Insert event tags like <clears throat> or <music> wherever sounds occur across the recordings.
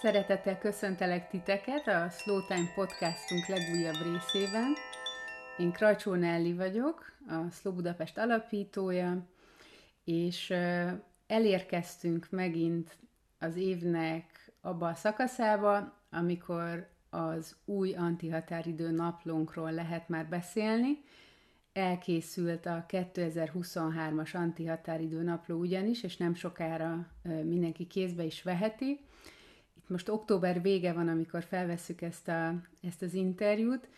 Szeretettel köszöntelek titeket a Slow Time podcastunk legújabb részében. Én Krajcsó Nelli vagyok, a Slow Budapest alapítója, és elérkeztünk megint az évnek abba a szakaszába, amikor az új antihatáridő naplónkról lehet már beszélni. Elkészült a 2023-as antihatáridő napló ugyanis, és nem sokára mindenki kézbe is veheti. Most október vége van, amikor felvesszük ezt, a, ezt az interjút,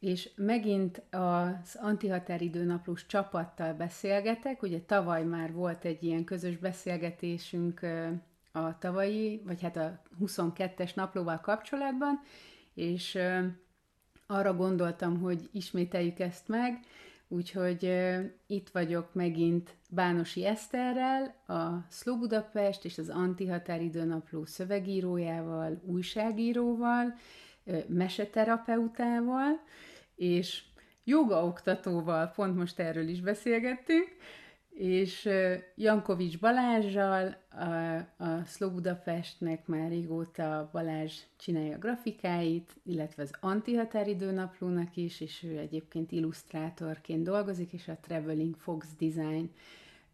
és megint az antihatáridő naplós csapattal beszélgetek. Ugye tavaly már volt egy ilyen közös beszélgetésünk a tavalyi, vagy hát a 22-es naplóval kapcsolatban, és arra gondoltam, hogy ismételjük ezt meg, úgyhogy itt vagyok megint Bánosi Eszterrel, a Szló Budapest és az Antihatáridő napló szövegírójával, újságíróval, meseterapeutával, és jogaoktatóval, pont most erről is beszélgettünk, és Jankovics Balázsjal, a, a Slow Budapestnek már régóta Balázs csinálja a grafikáit, illetve az Antihatáridő naplónak is, és ő egyébként illusztrátorként dolgozik, és a Traveling Fox Design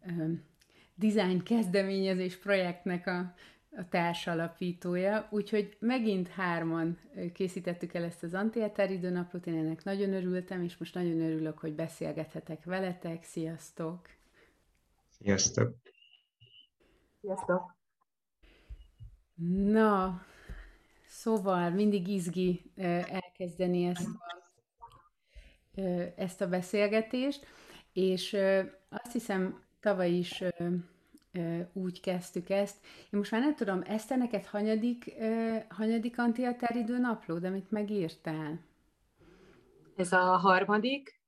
um, design kezdeményezés projektnek a, a társalapítója, úgyhogy megint hárman készítettük el ezt az Antihatáridő naplót, én ennek nagyon örültem, és most nagyon örülök, hogy beszélgethetek veletek. Sziasztok! Sziasztok! Sziasztok! Na, szóval mindig izgi elkezdeni ezt a, ezt a beszélgetést, és azt hiszem tavaly is úgy kezdtük ezt. Én most már nem tudom, Eszter, neked hanyadik, hanyadik antiatáridő napló, de amit megírtál? Ez a harmadik,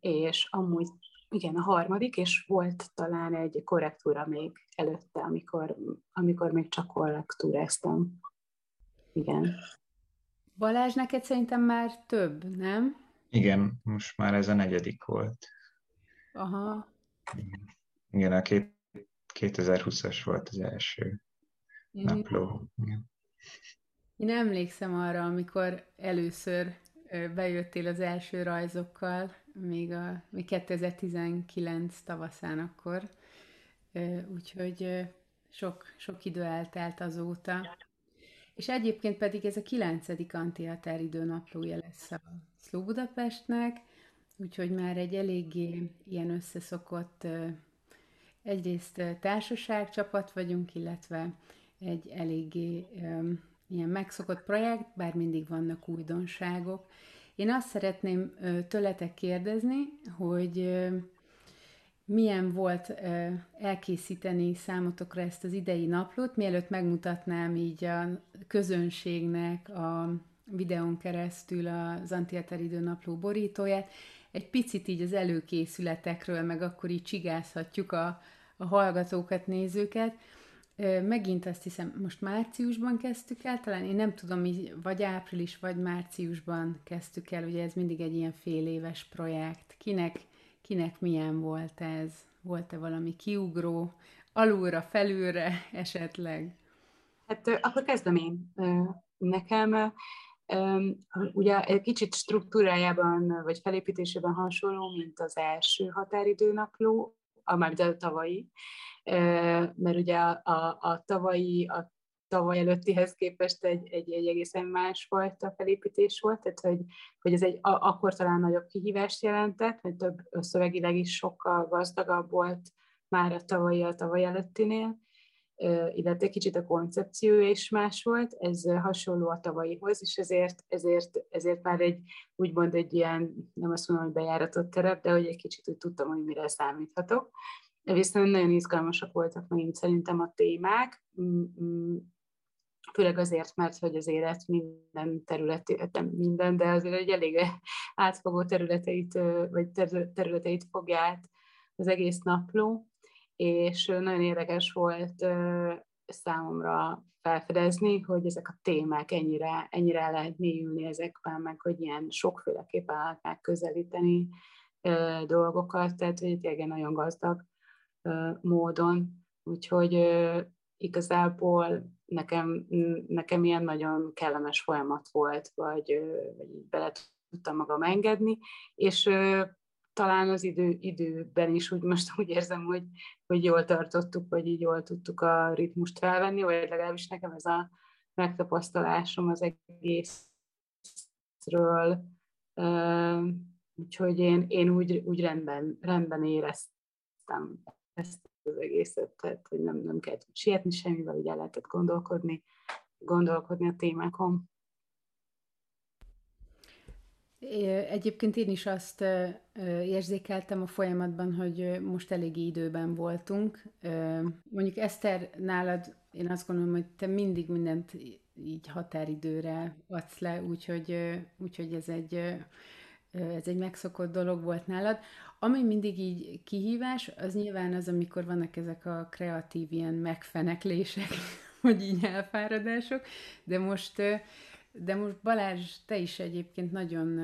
és amúgy igen, a harmadik, és volt talán egy korrektúra még előtte, amikor, amikor még csak korrektúráztam. Igen. Balázs, neked szerintem már több, nem? Igen, most már ez a negyedik volt. Aha. Igen, a két, 2020-as volt az első mm. napló. Igen. Én emlékszem arra, amikor először bejöttél az első rajzokkal, még, a, még 2019 tavaszán akkor, úgyhogy sok, sok idő eltelt azóta. És egyébként pedig ez a kilencedik antihatáridő naplója lesz a Szló Budapestnek, úgyhogy már egy eléggé ilyen összeszokott, egyrészt társaságcsapat vagyunk, illetve egy eléggé ilyen megszokott projekt, bár mindig vannak újdonságok. Én azt szeretném tőletek kérdezni, hogy milyen volt elkészíteni számotokra ezt az idei naplót, mielőtt megmutatnám így a közönségnek a videón keresztül az Antiateridő napló borítóját, egy picit így az előkészületekről, meg akkor így csigázhatjuk a, a hallgatókat, nézőket. Megint azt hiszem, most márciusban kezdtük el, talán én nem tudom, vagy április, vagy márciusban kezdtük el, ugye ez mindig egy ilyen fél éves projekt. Kinek, kinek milyen volt ez? Volt-e valami kiugró, alulra, felülre <laughs> esetleg? Hát akkor kezdem én. Nekem ugye egy kicsit struktúrájában, vagy felépítésében hasonló, mint az első határidőnapló, a már a tavalyi, mert ugye a, a, a tavalyi, a tavaly előttihez képest egy, egy, egy egészen másfajta felépítés volt, tehát hogy, hogy ez egy a, akkor talán nagyobb kihívást jelentett, mert több szövegileg is sokkal gazdagabb volt már a tavalyi a tavaly előttinél, illetve kicsit a koncepció is más volt, ez hasonló a tavalyihoz, és ezért, ezért, ezért már egy, úgymond egy ilyen, nem azt mondom, hogy bejáratott terep, de hogy egy kicsit úgy tudtam, hogy mire számíthatok. Viszont nagyon izgalmasak voltak megint szerintem a témák, mm, mm, főleg azért, mert hogy az élet minden területét, nem minden, de azért egy elég átfogó területeit, vagy területeit fogja át az egész napló, és nagyon érdekes volt számomra felfedezni, hogy ezek a témák ennyire, ennyire lehet mélyülni ezekben, meg hogy ilyen sokféleképpen lehet megközelíteni dolgokat, tehát hogy tényleg nagyon gazdag módon. Úgyhogy igazából nekem, nekem ilyen nagyon kellemes folyamat volt, vagy, vagy bele tudtam magam engedni, és talán az idő, időben is úgy most úgy érzem, hogy, hogy jól tartottuk, vagy így jól tudtuk a ritmust felvenni, vagy legalábbis nekem ez a megtapasztalásom az egészről. Úgyhogy én, én úgy, úgy rendben, rendben éreztem ezt az egészet, tehát hogy nem, nem kellett sietni semmivel, hogy el lehetett gondolkodni, gondolkodni a témákon. Egyébként én is azt érzékeltem a folyamatban, hogy most eléggé időben voltunk. Mondjuk Eszter, nálad én azt gondolom, hogy te mindig mindent így határidőre adsz le, úgyhogy, úgyhogy ez egy, ez egy megszokott dolog volt nálad. Ami mindig így kihívás, az nyilván az, amikor vannak ezek a kreatív ilyen megfeneklések, <laughs> vagy így elfáradások, de most de most Balázs, te is egyébként nagyon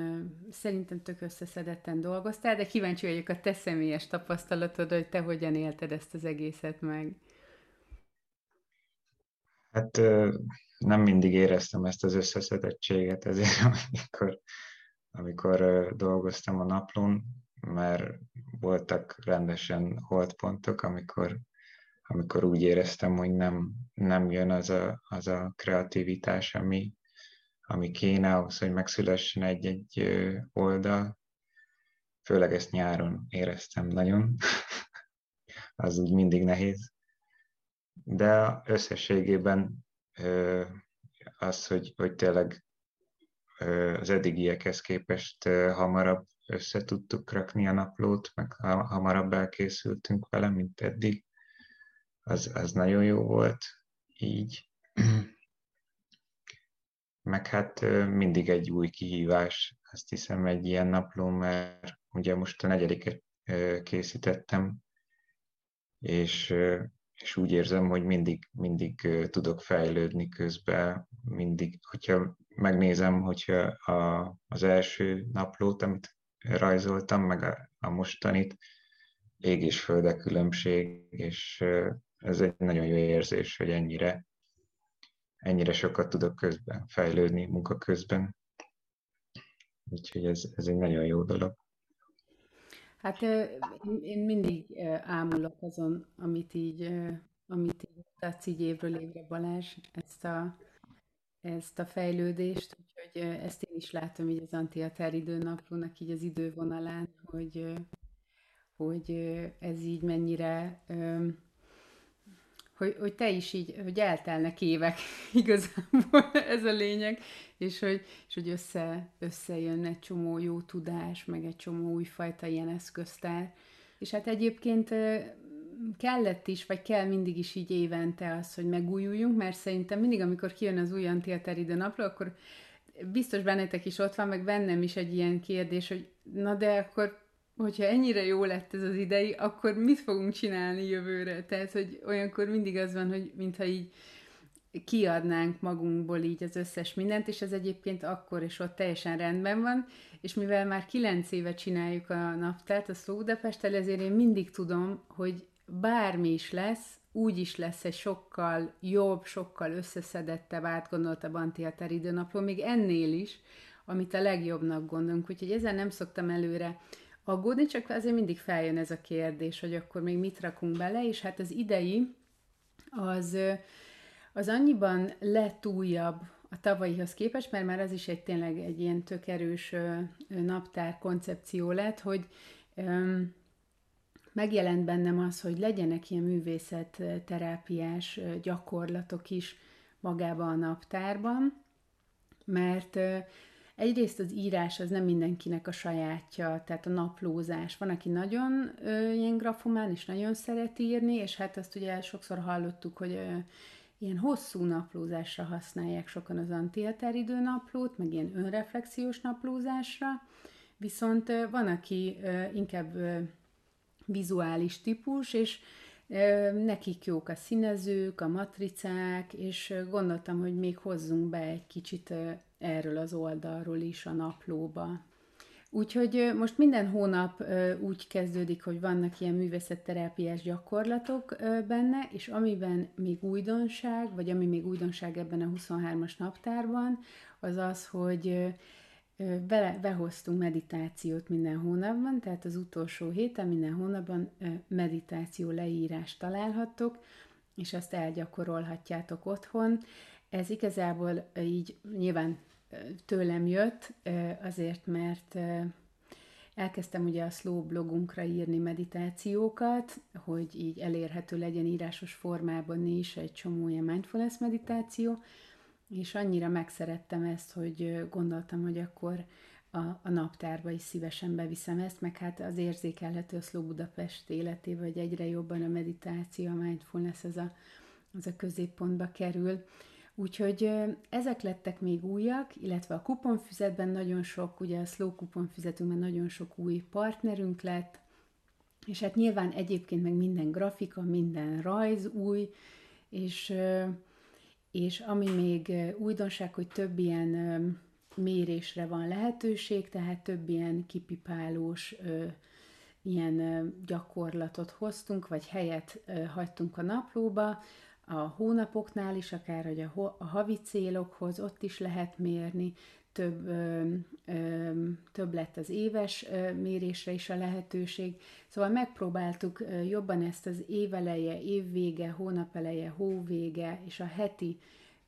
szerintem tök összeszedetten dolgoztál, de kíváncsi vagyok a te személyes tapasztalatod, hogy te hogyan élted ezt az egészet meg. Hát nem mindig éreztem ezt az összeszedettséget, ezért <laughs> amikor, amikor dolgoztam a naplón, mert voltak rendesen holdpontok, amikor, amikor úgy éreztem, hogy nem, nem jön az a, az a kreativitás, ami, ami kéne ahhoz, hogy megszülessen egy-egy oldal. Főleg ezt nyáron éreztem nagyon. <laughs> az úgy mindig nehéz. De összességében az, hogy, hogy tényleg az eddigiekhez képest hamarabb össze tudtuk rakni a naplót, meg hamarabb elkészültünk vele, mint eddig, az, az nagyon jó volt így. Meg hát mindig egy új kihívás, azt hiszem egy ilyen napló, mert ugye most a negyediket készítettem, és, és úgy érzem, hogy mindig, mindig tudok fejlődni közben, mindig, hogyha megnézem, hogyha a, az első naplót, amit rajzoltam, meg a, a mostanit, ég és földe különbség, és ez egy nagyon jó érzés, hogy ennyire ennyire sokat tudok közben fejlődni munka közben. Úgyhogy ez, ez egy nagyon jó dolog. Hát én mindig ámulok azon, amit így, amit így tetsz így évről évre Balázs, ezt a, ezt a fejlődést, úgyhogy ezt én is látom így az Antiater időnaplónak így az idővonalán, hogy, hogy ez így mennyire hogy, hogy te is így, hogy eltelnek évek, <laughs> igazából ez a lényeg, és hogy, és hogy össze, összejön egy csomó jó tudás, meg egy csomó újfajta ilyen eszköztár. És hát egyébként kellett is, vagy kell mindig is így évente az, hogy megújuljunk, mert szerintem mindig, amikor kijön az új Antiater napló, akkor biztos bennetek is ott van, meg bennem is egy ilyen kérdés, hogy na de akkor hogyha ennyire jó lett ez az idei, akkor mit fogunk csinálni jövőre? Tehát, hogy olyankor mindig az van, hogy mintha így kiadnánk magunkból így az összes mindent, és ez egyébként akkor és ott teljesen rendben van, és mivel már kilenc éve csináljuk a naptárt a Slow Budapesttel, ezért én mindig tudom, hogy bármi is lesz, úgy is lesz egy sokkal jobb, sokkal összeszedettebb, átgondoltabb antiater időnapló, még ennél is, amit a legjobbnak gondolunk. Úgyhogy ezen nem szoktam előre aggódni, csak azért mindig feljön ez a kérdés, hogy akkor még mit rakunk bele, és hát az idei az, az annyiban lett újabb a tavalyihoz képest, mert már az is egy tényleg egy ilyen tök erős naptár koncepció lett, hogy um, megjelent bennem az, hogy legyenek ilyen művészetterápiás gyakorlatok is magában a naptárban, mert Egyrészt az írás az nem mindenkinek a sajátja, tehát a naplózás. Van, aki nagyon ilyen grafomán, és nagyon szeret írni, és hát azt ugye sokszor hallottuk, hogy ilyen hosszú naplózásra használják sokan az antiater időnaplót, meg ilyen önreflexiós naplózásra, viszont van, aki inkább vizuális típus, és Nekik jók a színezők, a matricák, és gondoltam, hogy még hozzunk be egy kicsit erről az oldalról is a naplóba. Úgyhogy most minden hónap úgy kezdődik, hogy vannak ilyen művészetterápiás gyakorlatok benne, és amiben még újdonság, vagy ami még újdonság ebben a 23-as naptárban, az az, hogy Bele, behoztunk meditációt minden hónapban, tehát az utolsó héten minden hónapban meditáció leírást találhattok, és azt elgyakorolhatjátok otthon. Ez igazából így nyilván tőlem jött, azért, mert elkezdtem ugye a Slow blogunkra írni meditációkat, hogy így elérhető legyen írásos formában is egy csomó ilyen mindfulness meditáció, és annyira megszerettem ezt, hogy gondoltam, hogy akkor a, a naptárba is szívesen beviszem ezt, meg hát az érzékelhető a Slow Budapest életében, hogy egyre jobban a meditáció, a mindfulness az a, az a középpontba kerül. Úgyhogy ezek lettek még újak, illetve a kuponfüzetben nagyon sok, ugye a Slow kuponfüzetünkben nagyon sok új partnerünk lett, és hát nyilván egyébként meg minden grafika, minden rajz új, és és ami még újdonság, hogy több ilyen mérésre van lehetőség, tehát több ilyen kipipálós ilyen gyakorlatot hoztunk, vagy helyet hagytunk a naplóba, a hónapoknál is, akár hogy a, a havi célokhoz ott is lehet mérni, több, több lett az éves mérésre is a lehetőség. Szóval megpróbáltuk jobban ezt az éveleje, évvége, hónapeleje, hóvége és a heti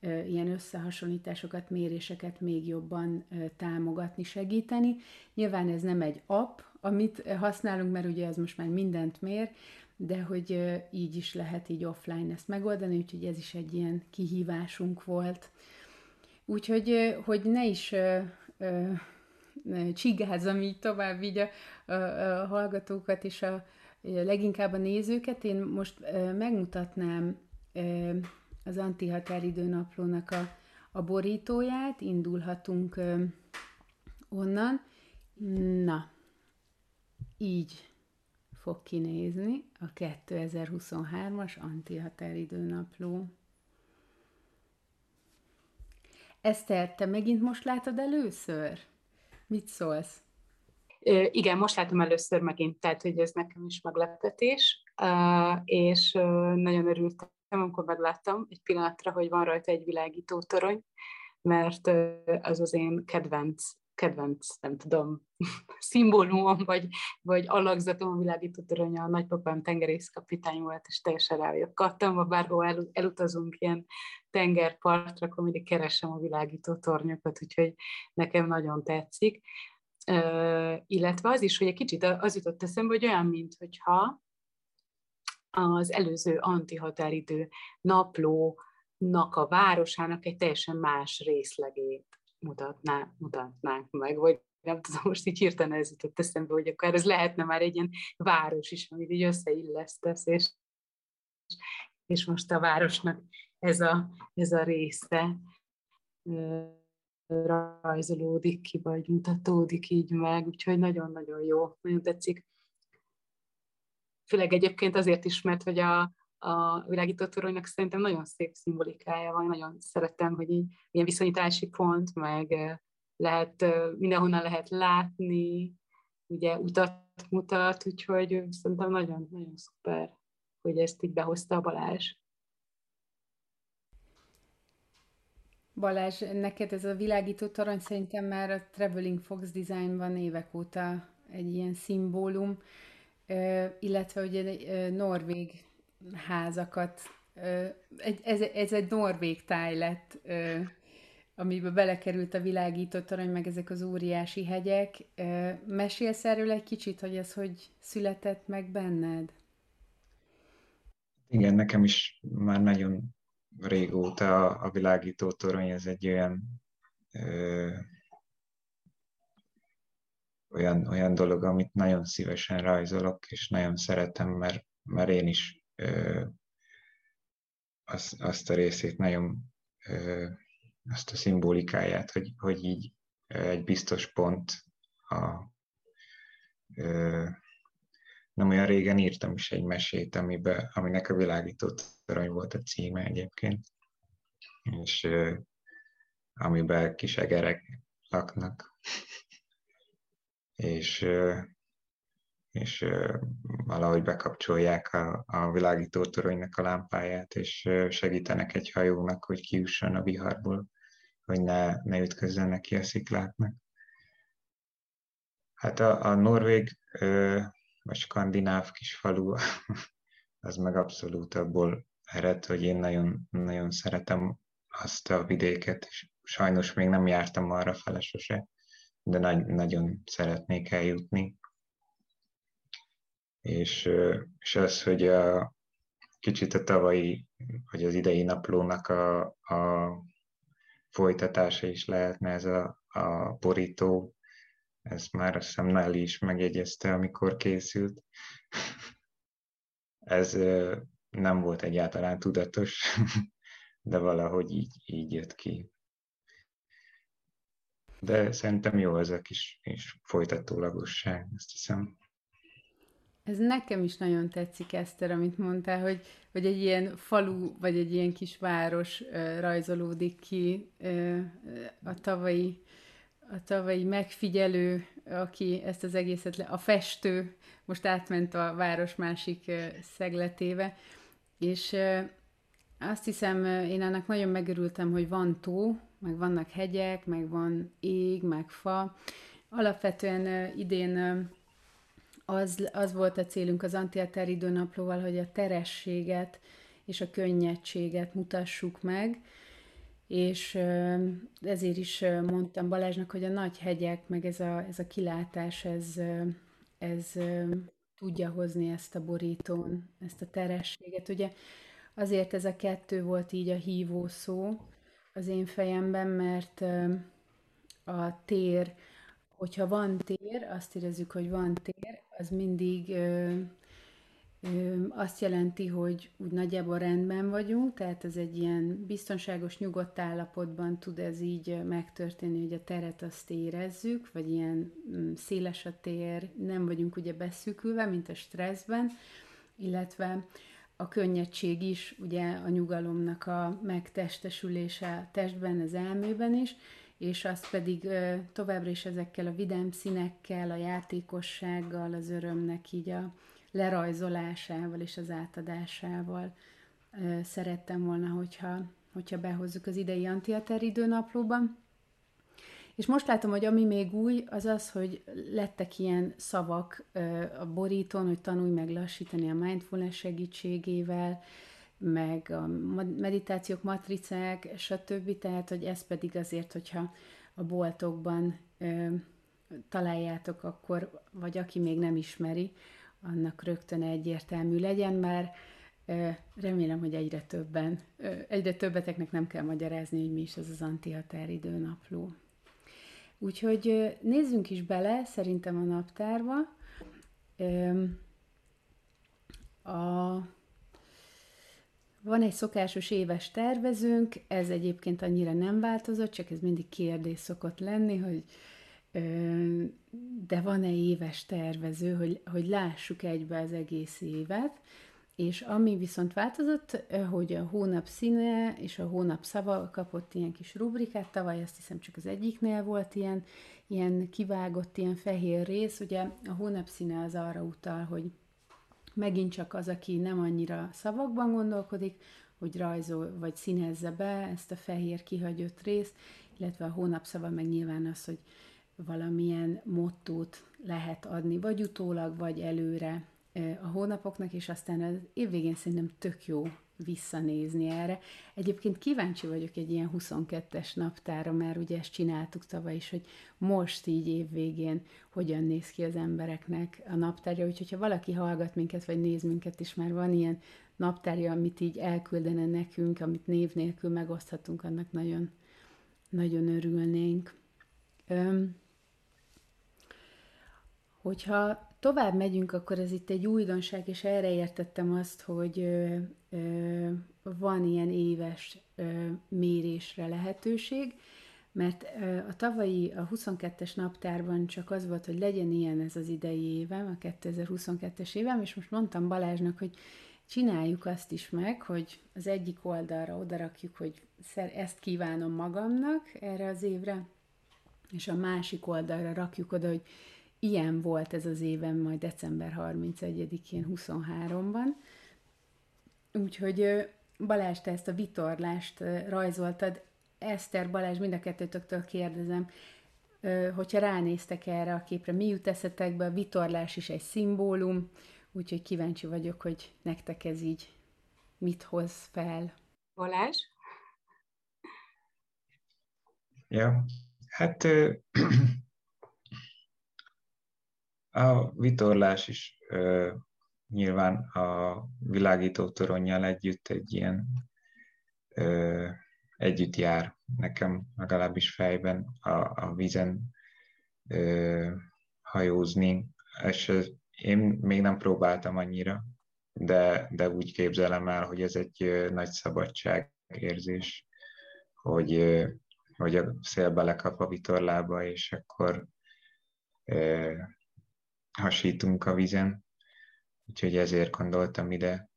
ilyen összehasonlításokat, méréseket még jobban támogatni, segíteni. Nyilván ez nem egy app, amit használunk, mert ugye az most már mindent mér, de hogy így is lehet így offline ezt megoldani, úgyhogy ez is egy ilyen kihívásunk volt. Úgyhogy, hogy ne is csigázzam így tovább így a, a, a hallgatókat és a, leginkább a nézőket, én most megmutatnám az antihatáridő naplónak a, a borítóját, indulhatunk onnan. Na, így fog kinézni a 2023-as antihatáridő napló. Eszter, te megint most látod először? Mit szólsz? Igen, most látom először megint, tehát hogy ez nekem is meglepetés, és nagyon örültem, amikor megláttam egy pillanatra, hogy van rajta egy világító torony, mert az az én kedvenc kedvenc, nem tudom, <laughs> szimbólumom, vagy, vagy alakzatom a világító töröny, a nagypapám tengerészkapitány volt, és teljesen rájött kattam, bárhol el, elutazunk ilyen tengerpartra, akkor mindig keresem a világító tornyokat, úgyhogy nekem nagyon tetszik. Uh, illetve az is, hogy egy kicsit az jutott eszembe, hogy olyan, mint hogyha az előző antihatáridő naplónak a városának egy teljesen más részlegét mutatná, mutatnánk meg, vagy nem tudom, most így hirtelen ez jutott eszembe, hogy akkor ez lehetne már egy ilyen város is, amit így összeillesztesz, és, és most a városnak ez a, ez a része rajzolódik ki, vagy mutatódik így meg, úgyhogy nagyon-nagyon jó, nagyon tetszik. Főleg egyébként azért is, mert hogy a, a világító toronynak szerintem nagyon szép szimbolikája van, nagyon szeretem, hogy így ilyen viszonyítási pont, meg lehet, mindenhonnan lehet látni, ugye utat mutat, úgyhogy szerintem nagyon-nagyon szuper, hogy ezt így behozta a Balázs. Balázs, neked ez a világító torony szerintem már a Traveling Fox Designban évek óta egy ilyen szimbólum, illetve ugye norvég házakat. Ez, ez egy norvég táj lett, amiben belekerült a világított arany, meg ezek az óriási hegyek. Mesélsz erről egy kicsit, hogy ez hogy született meg benned? Igen, nekem is már nagyon régóta a, a világító torony, ez egy olyan ö, olyan, olyan dolog, amit nagyon szívesen rajzolok, és nagyon szeretem, mert, mert én is azt, azt a részét nagyon, azt a szimbolikáját, hogy, hogy így egy biztos pont a, nem olyan régen írtam is egy mesét, amiben, aminek a világított arany volt a címe egyébként, és amiben kis egerek laknak, és, és valahogy bekapcsolják a, a világító a lámpáját, és segítenek egy hajónak, hogy kiusson a viharból, hogy ne, ne ütközzen neki a szikláknak. Hát a, a norvég vagy skandináv kis falu, <laughs> az meg abszolút abból ered, hogy én nagyon, nagyon szeretem azt a vidéket, és sajnos még nem jártam arra fele sose, de nagy, nagyon szeretnék eljutni. És, és az, hogy a, kicsit a tavalyi, vagy az idei naplónak a, a folytatása is lehetne ez a, a borító, ezt már azt hiszem Nelly is megjegyezte, amikor készült. <laughs> Ez nem volt egyáltalán tudatos, <laughs> de valahogy így, így jött ki. De szerintem jó ez a kis, kis folytatólagosság, ezt hiszem. Ez nekem is nagyon tetszik, Eszter, amit mondtál, hogy, hogy egy ilyen falu, vagy egy ilyen kis város rajzolódik ki a tavalyi a tavalyi megfigyelő, aki ezt az egészet, le, a festő, most átment a város másik szegletébe, és azt hiszem, én ennek nagyon megörültem, hogy van tó, meg vannak hegyek, meg van ég, meg fa. Alapvetően idén az, az volt a célunk az Antiater időnaplóval, hogy a terességet és a könnyedséget mutassuk meg, és ezért is mondtam Balázsnak, hogy a nagy hegyek, meg ez a, ez a kilátás, ez, ez tudja hozni ezt a borítón, ezt a terességet. Ugye azért ez a kettő volt így a hívó szó az én fejemben, mert a tér, hogyha van tér, azt érezzük, hogy van tér, az mindig azt jelenti, hogy úgy nagyjából rendben vagyunk, tehát ez egy ilyen biztonságos, nyugodt állapotban tud ez így megtörténni, hogy a teret azt érezzük, vagy ilyen mm, széles a tér, nem vagyunk ugye beszűkülve, mint a stresszben, illetve a könnyedség is, ugye a nyugalomnak a megtestesülése a testben, az elmében is, és az pedig továbbra is ezekkel a vidám színekkel, a játékossággal, az örömnek így a, lerajzolásával és az átadásával szerettem volna, hogyha, hogyha behozzuk az idei Antiater időnaplóban. És most látom, hogy ami még új, az az, hogy lettek ilyen szavak a borítón, hogy tanulj meg lassítani a mindfulness segítségével, meg a meditációk, matricák, stb. Tehát, hogy ez pedig azért, hogyha a boltokban ö, találjátok, akkor, vagy aki még nem ismeri, annak rögtön egyértelmű legyen, mert remélem, hogy egyre többen, egyre többeteknek nem kell magyarázni, hogy mi is az az antihatár időnapló. Úgyhogy nézzünk is bele, szerintem a naptárba. A, van egy szokásos éves tervezőnk, ez egyébként annyira nem változott, csak ez mindig kérdés szokott lenni, hogy de van-e éves tervező, hogy, hogy lássuk egybe az egész évet, és ami viszont változott, hogy a hónap színe és a hónap szava kapott ilyen kis rubrikát, tavaly azt hiszem csak az egyiknél volt ilyen, ilyen kivágott, ilyen fehér rész, ugye a hónap színe az arra utal, hogy megint csak az, aki nem annyira szavakban gondolkodik, hogy rajzol vagy színezze be ezt a fehér kihagyott részt, illetve a hónapszava meg nyilván az, hogy valamilyen mottót lehet adni, vagy utólag, vagy előre a hónapoknak, és aztán az évvégén szerintem tök jó visszanézni erre. Egyébként kíváncsi vagyok egy ilyen 22-es naptára, mert ugye ezt csináltuk tavaly is, hogy most így évvégén hogyan néz ki az embereknek a naptárja, úgyhogy ha valaki hallgat minket, vagy néz minket, és már van ilyen naptárja, amit így elküldene nekünk, amit név nélkül megoszthatunk, annak nagyon, nagyon örülnénk. Öm, Hogyha tovább megyünk, akkor ez itt egy újdonság, és erre értettem azt, hogy van ilyen éves mérésre lehetőség, mert a tavalyi, a 22-es naptárban csak az volt, hogy legyen ilyen ez az idei évem, a 2022-es évem, és most mondtam Balázsnak, hogy csináljuk azt is meg, hogy az egyik oldalra odarakjuk, hogy ezt kívánom magamnak erre az évre, és a másik oldalra rakjuk oda, hogy ilyen volt ez az éven majd december 31-én 23-ban. Úgyhogy Balázs, te ezt a vitorlást rajzoltad. Eszter, Balázs, mind a kettőtöktől kérdezem, hogyha ránéztek erre a képre, mi jut eszetekbe, a vitorlás is egy szimbólum, úgyhogy kíváncsi vagyok, hogy nektek ez így mit hoz fel. Balázs? Ja, hát <clears throat> a vitorlás is nyilván a világító toronnyal együtt egy ilyen együtt jár nekem legalábbis fejben a, a vízen ö, hajózni, és én még nem próbáltam annyira, de, de úgy képzelem el, hogy ez egy nagy szabadságérzés, hogy, hogy a szél belekap a vitorlába, és akkor ö, hasítunk a vízen. Úgyhogy ezért gondoltam ide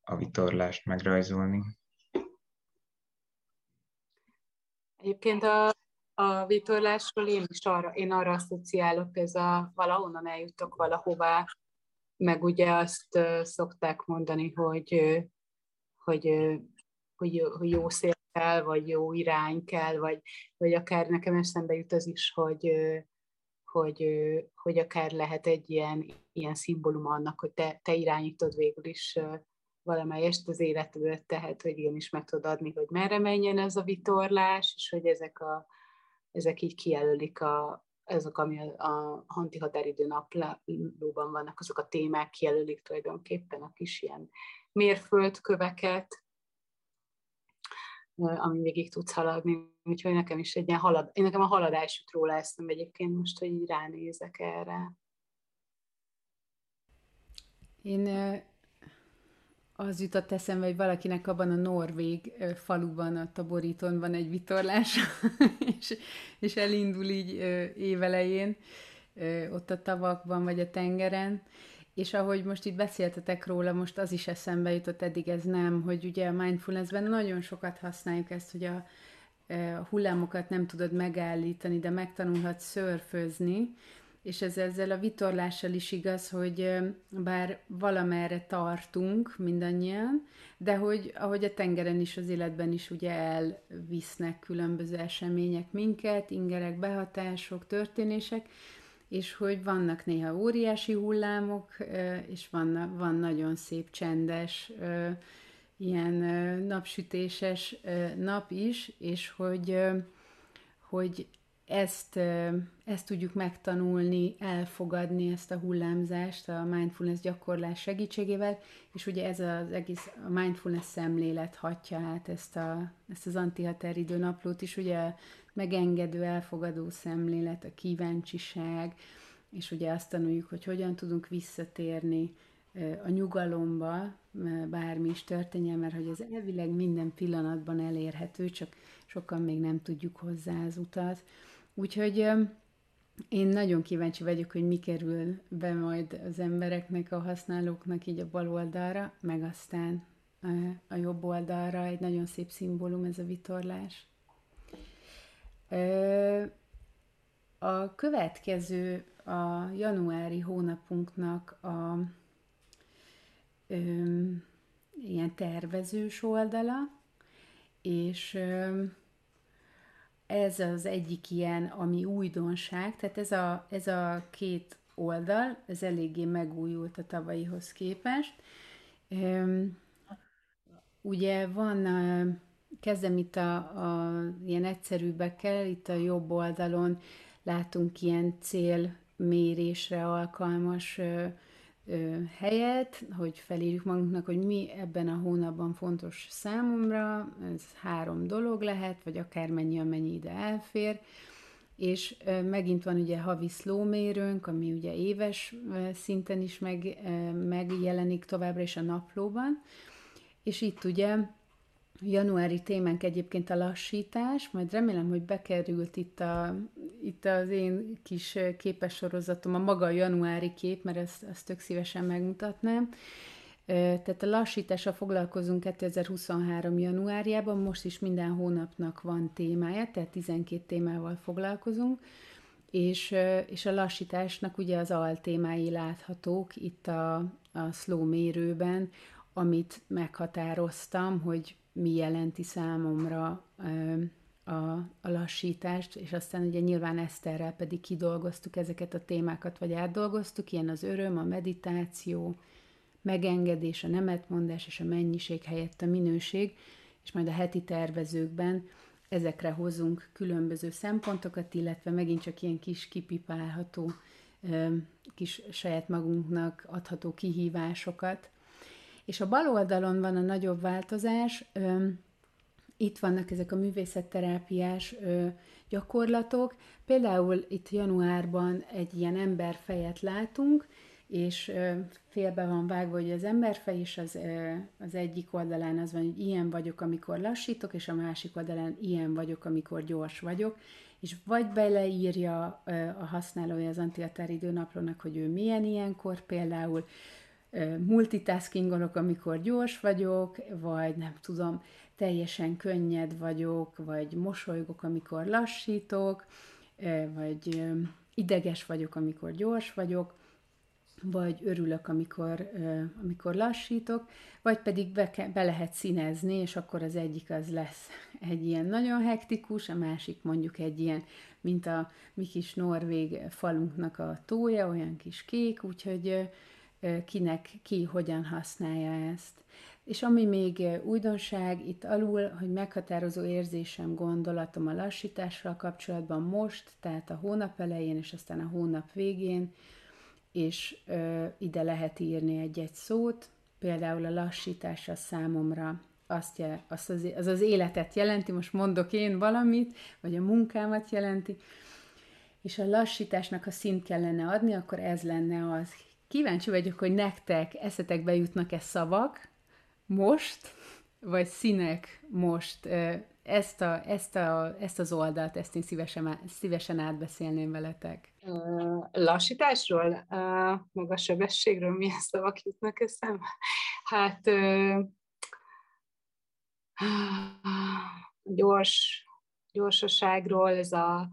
a vitorlást megrajzolni. Egyébként a, a vitorlásról én is arra, én arra asszociálok, ez a valahonnan eljutok valahová, meg ugye azt szokták mondani, hogy, hogy, hogy, hogy jó szél kell, vagy jó irány kell, vagy, vagy akár nekem eszembe jut az is, hogy, hogy, hogy akár lehet egy ilyen, ilyen szimbólum annak, hogy te, te irányítod végül is valamelyest az életedet, tehát hogy igenis meg tudod adni, hogy merre menjen ez a vitorlás, és hogy ezek, a, ezek így kijelölik a, ezek, ami a, a hanti határidő naplóban vannak, azok a témák kijelölik tulajdonképpen a kis ilyen mérföldköveket, ami végig tudsz haladni. Úgyhogy nekem is egy ilyen halad, én nekem a haladás jut róla eszem egyébként most, hogy így ránézek erre. Én az jutott eszembe, hogy valakinek abban a norvég faluban, a taboríton van egy vitorlás, <laughs> és, és elindul így évelején, ott a tavakban vagy a tengeren, és ahogy most itt beszéltetek róla, most az is eszembe jutott, eddig ez nem, hogy ugye a mindfulnessben nagyon sokat használjuk ezt, hogy a, hullámokat nem tudod megállítani, de megtanulhatsz szörfözni, és ez ezzel a vitorlással is igaz, hogy bár valamerre tartunk mindannyian, de hogy ahogy a tengeren is, az életben is ugye elvisznek különböző események minket, ingerek, behatások, történések, és hogy vannak néha óriási hullámok, és van, van nagyon szép, csendes, ilyen napsütéses nap is, és hogy, hogy ezt, ezt tudjuk megtanulni, elfogadni ezt a hullámzást a mindfulness gyakorlás segítségével, és ugye ez az egész a mindfulness szemlélet hatja át ezt, a, ezt az antihateridő naplót is, ugye megengedő, elfogadó szemlélet, a kíváncsiság, és ugye azt tanuljuk, hogy hogyan tudunk visszatérni a nyugalomba, bármi is történjen, mert hogy ez elvileg minden pillanatban elérhető, csak sokan még nem tudjuk hozzá az utat. Úgyhogy én nagyon kíváncsi vagyok, hogy mi kerül be majd az embereknek, a használóknak így a bal oldalra, meg aztán a jobb oldalra egy nagyon szép szimbólum ez a vitorlás. A következő a januári hónapunknak a ö, ilyen tervezős oldala, és ö, ez az egyik ilyen, ami újdonság, tehát ez a, ez a két oldal, ez eléggé megújult a tavalyihoz képest. Ö, ugye van, kezdem itt a, a ilyen egyszerűbbekkel, itt a jobb oldalon látunk ilyen célmérésre alkalmas helyet, hogy felírjuk magunknak, hogy mi ebben a hónapban fontos számomra, ez három dolog lehet, vagy akár mennyi, amennyi ide elfér, és megint van ugye havi szlómérőnk, ami ugye éves szinten is meg, megjelenik továbbra is a naplóban, és itt ugye januári témánk egyébként a lassítás, majd remélem, hogy bekerült itt, a, itt az én kis képes sorozatom, a maga januári kép, mert ezt, ezt tök szívesen megmutatnám. Tehát a lassítással foglalkozunk 2023. januárjában, most is minden hónapnak van témája, tehát 12 témával foglalkozunk, és, és a lassításnak ugye az altémái láthatók itt a, a slow mérőben, amit meghatároztam, hogy mi jelenti számomra a, a lassítást, és aztán ugye nyilván Eszterrel pedig kidolgoztuk ezeket a témákat, vagy átdolgoztuk, ilyen az öröm, a meditáció, megengedés, a nemetmondás és a mennyiség helyett a minőség, és majd a heti tervezőkben ezekre hozunk különböző szempontokat, illetve megint csak ilyen kis kipipálható, kis saját magunknak adható kihívásokat. És a bal oldalon van a nagyobb változás, itt vannak ezek a művészetterápiás gyakorlatok. Például itt januárban egy ilyen emberfejet látunk, és félbe van vágva, hogy az emberfej is az, az egyik oldalán az van, hogy ilyen vagyok, amikor lassítok, és a másik oldalán ilyen vagyok, amikor gyors vagyok, és vagy beleírja a használója az antiatár időnaplónak, hogy ő milyen ilyenkor például, multitaskingolok, amikor gyors vagyok, vagy nem tudom, teljesen könnyed vagyok, vagy mosolygok, amikor lassítok, vagy ideges vagyok, amikor gyors vagyok, vagy örülök, amikor, amikor lassítok, vagy pedig be, be lehet színezni, és akkor az egyik az lesz <laughs> egy ilyen nagyon hektikus, a másik mondjuk egy ilyen, mint a mi kis norvég falunknak a tója, olyan kis kék, úgyhogy kinek ki hogyan használja ezt. És ami még újdonság itt alul, hogy meghatározó érzésem, gondolatom a lassítással kapcsolatban most, tehát a hónap elején és aztán a hónap végén, és ö, ide lehet írni egy-egy szót, például a lassítás a számomra azt, jel, azt az, az az életet jelenti, most mondok én valamit, vagy a munkámat jelenti, és a lassításnak, ha szint kellene adni, akkor ez lenne az. Kíváncsi vagyok, hogy nektek eszetekbe jutnak-e szavak most, vagy színek most. Ezt, a, ezt, a, ezt az oldalt, ezt én szívesen, szívesen átbeszélném veletek. Lassításról, meg a sebességről milyen szavak jutnak eszembe? Hát gyors, gyorsaságról, ez a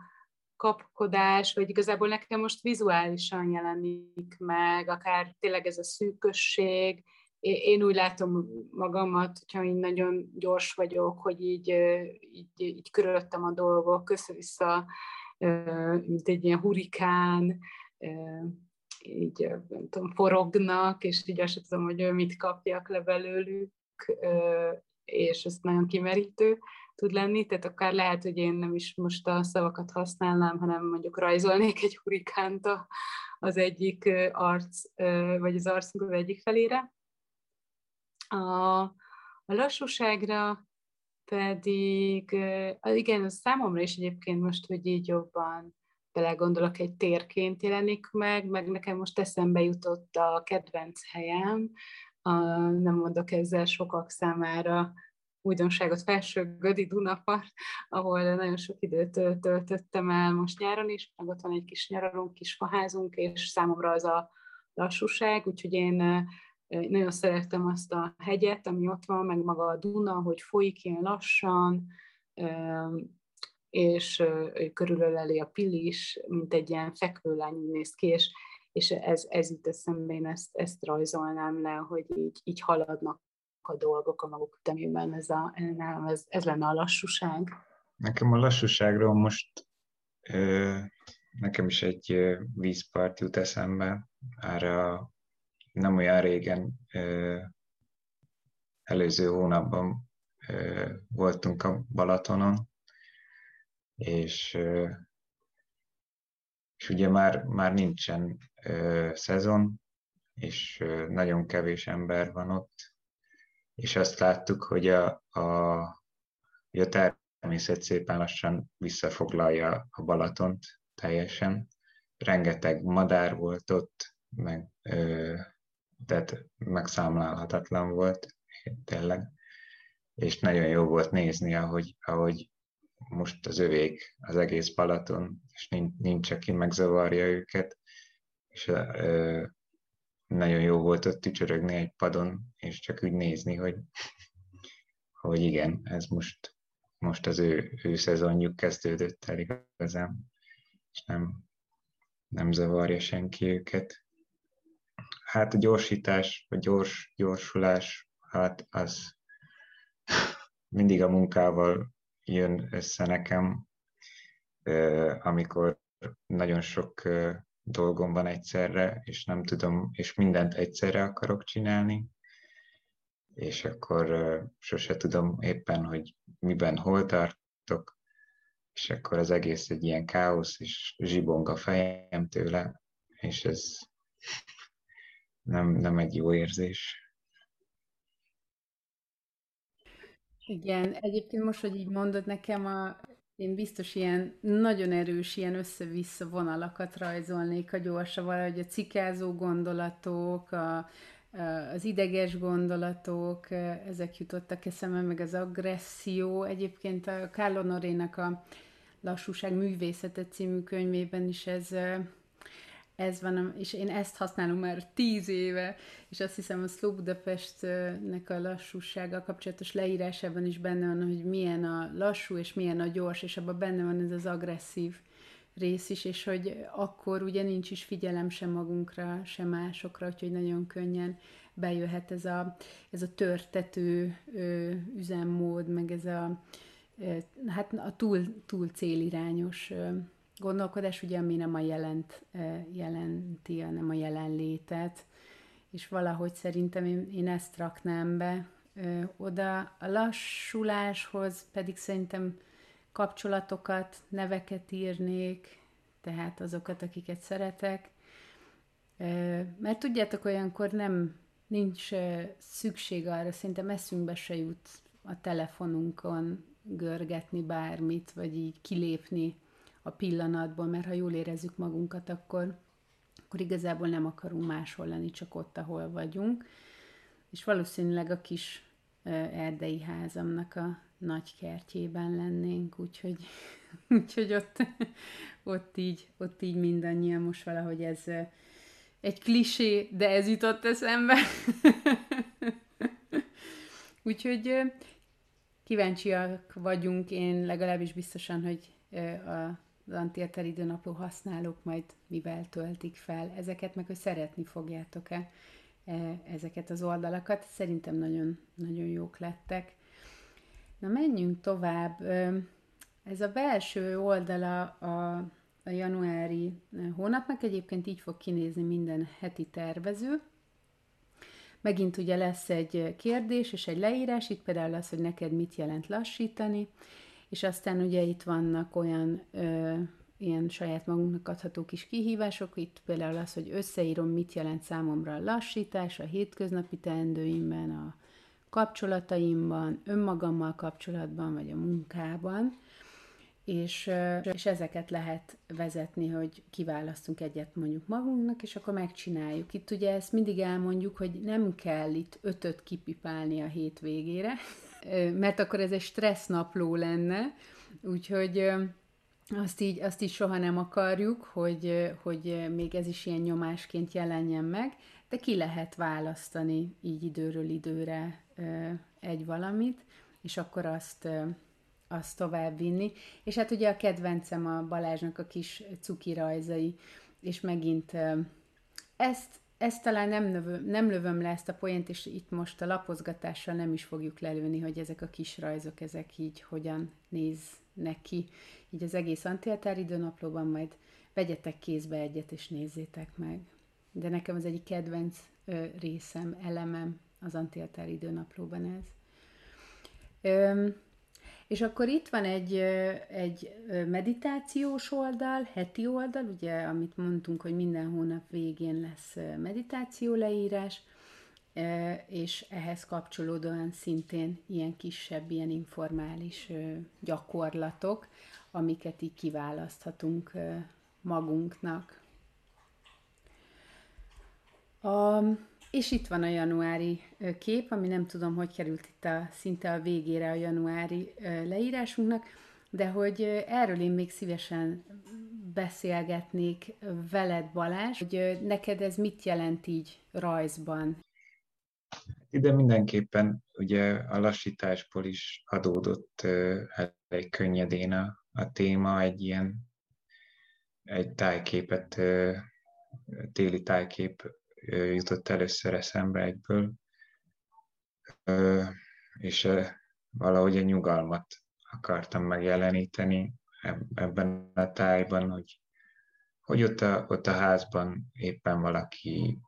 kapkodás, vagy igazából nekem most vizuálisan jelenik meg, akár tényleg ez a szűkösség. Én úgy látom magamat, hogyha így nagyon gyors vagyok, hogy így, így, így körülöttem a dolgok, össze-vissza, mint egy ilyen hurikán, így nem tudom, forognak, és így azt tudom, hogy mit kapjak le belőlük, és ez nagyon kimerítő tud lenni, tehát akár lehet, hogy én nem is most a szavakat használnám, hanem mondjuk rajzolnék egy hurikánt az egyik arc, vagy az arcunk egyik felére. A, a lassúságra pedig, igen, az számomra is egyébként most, hogy így jobban belegondolok, egy térként jelenik meg, meg nekem most eszembe jutott a kedvenc helyem, a, nem mondok ezzel sokak számára újdonságot, Felső Gödi Dunapart, ahol nagyon sok időt töltöttem el most nyáron is, meg ott van egy kis nyaralunk, kis faházunk, és számomra az a lassúság, úgyhogy én nagyon szerettem azt a hegyet, ami ott van, meg maga a Duna, hogy folyik ilyen lassan, és körülöleli a Pilis, mint egy ilyen fekvőlány néz ki, és, és ez, ez itt eszembe, én ezt, ezt rajzolnám le, hogy így, így haladnak a dolgok a maguk ütemében, ez, a, ez, ez lenne a lassúság. Nekem a lassúságról most ö, nekem is egy vízpart jut eszembe, erre nem olyan régen, ö, előző hónapban ö, voltunk a Balatonon, és, ö, és ugye már, már nincsen ö, szezon, és nagyon kevés ember van ott, és azt láttuk, hogy a, a, hogy a természet szépen lassan visszafoglalja a Balatont teljesen. Rengeteg madár volt ott, meg, ö, tehát megszámlálhatatlan volt, tényleg. És nagyon jó volt nézni, ahogy, ahogy most az övék az egész Balaton, és nincs, nincs aki megzavarja őket, és nagyon jó volt ott tücsörögni egy padon, és csak úgy nézni, hogy, hogy igen, ez most, most az ő, ő szezonjuk kezdődött el igazán, és nem, nem zavarja senki őket. Hát a gyorsítás, a gyors, gyorsulás, hát az mindig a munkával jön össze nekem, amikor nagyon sok dolgom van egyszerre, és nem tudom, és mindent egyszerre akarok csinálni, és akkor sose tudom éppen, hogy miben hol tartok, és akkor az egész egy ilyen káosz, és zsibong a fejem tőle, és ez nem, nem egy jó érzés. Igen, egyébként most, hogy így mondod nekem, a, én biztos ilyen nagyon erős, ilyen össze-vissza vonalakat rajzolnék a gyorsa, valahogy a cikázó gondolatok, a, az ideges gondolatok, ezek jutottak eszembe, meg az agresszió. Egyébként a Carlo Norénak a Lassúság művészete című könyvében is ez, ez van, és én ezt használom már tíz éve, és azt hiszem a Slow Budapestnek a lassúsággal kapcsolatos leírásában is benne van, hogy milyen a lassú és milyen a gyors, és abban benne van ez az agresszív rész is, és hogy akkor ugye nincs is figyelem sem magunkra, sem másokra, úgyhogy nagyon könnyen bejöhet ez a, ez a törtető ö, üzemmód, meg ez a, ö, hát a túl, túl célirányos ö, gondolkodás, ugye, ami nem a jelent, jelenti, hanem a jelenlétet, és valahogy szerintem én, én ezt raknám be oda. A lassuláshoz pedig szerintem kapcsolatokat, neveket írnék, tehát azokat, akiket szeretek. Mert tudjátok, olyankor nem nincs szükség arra, szerintem eszünkbe se jut a telefonunkon görgetni bármit, vagy így kilépni a pillanatból, mert ha jól érezzük magunkat, akkor, akkor igazából nem akarunk máshol lenni, csak ott, ahol vagyunk. És valószínűleg a kis erdei házamnak a nagy kertjében lennénk, úgyhogy, <laughs> úgyhogy ott, ott, így, ott így mindannyian most valahogy ez egy klisé, de ez jutott eszembe. <laughs> úgyhogy kíváncsiak vagyunk, én legalábbis biztosan, hogy a az antiater időnapló használók majd mivel töltik fel ezeket, meg hogy szeretni fogjátok-e ezeket az oldalakat. Szerintem nagyon, nagyon jók lettek. Na menjünk tovább. Ez a belső oldala a, a januári hónapnak egyébként így fog kinézni minden heti tervező. Megint ugye lesz egy kérdés és egy leírás, itt például az, hogy neked mit jelent lassítani, és aztán ugye itt vannak olyan ö, ilyen saját magunknak adható kis kihívások, itt például az, hogy összeírom, mit jelent számomra a lassítás a hétköznapi teendőimben, a kapcsolataimban, önmagammal kapcsolatban, vagy a munkában, és, és ezeket lehet vezetni, hogy kiválasztunk egyet mondjuk magunknak, és akkor megcsináljuk. Itt ugye ezt mindig elmondjuk, hogy nem kell itt ötöt kipipálni a hétvégére, mert akkor ez egy stressz napló lenne, úgyhogy azt így, azt így soha nem akarjuk, hogy, hogy még ez is ilyen nyomásként jelenjen meg, de ki lehet választani így időről időre egy valamit, és akkor azt, azt tovább vinni. És hát ugye a kedvencem a Balázsnak a kis cuki rajzai, és megint ezt, ezt talán nem, növöm, nem lövöm le ezt a poént, és itt most a lapozgatással nem is fogjuk lelőni, hogy ezek a kis rajzok, ezek így hogyan néznek ki. Így az egész antiatár időnaplóban majd vegyetek kézbe egyet, és nézzétek meg. De nekem az egyik kedvenc ö, részem, elemem az antiatár időnaplóban ez. Ö, és akkor itt van egy, egy meditációs oldal, heti oldal, ugye, amit mondtunk, hogy minden hónap végén lesz meditáció leírás, és ehhez kapcsolódóan szintén ilyen kisebb, ilyen informális gyakorlatok, amiket így kiválaszthatunk magunknak. A, és itt van a januári kép, ami nem tudom, hogy került itt a, szinte a végére a januári leírásunknak, de hogy erről én még szívesen beszélgetnék veled, Balázs, hogy neked ez mit jelent így rajzban? Ide mindenképpen ugye a lassításból is adódott elég könnyedén a, a téma, egy ilyen egy tájképet, téli tájkép jutott először eszembe egyből, és valahogy a nyugalmat akartam megjeleníteni ebben a tájban, hogy, hogy ott, a, ott a házban éppen valaki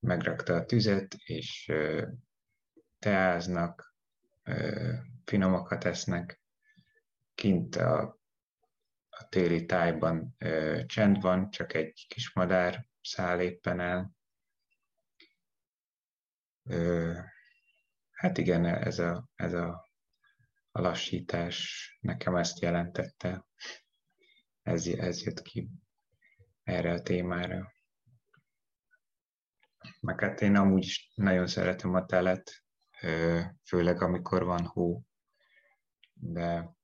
megrakta a tüzet, és teáznak, finomakat esznek, kint a, a téli tájban ö, csend van, csak egy kis madár száll éppen el. Ö, hát igen, ez a, ez a, a lassítás nekem ezt jelentette. Ez, ez jött ki erre a témára. Meg hát én amúgy is nagyon szeretem a telet, főleg amikor van hó, de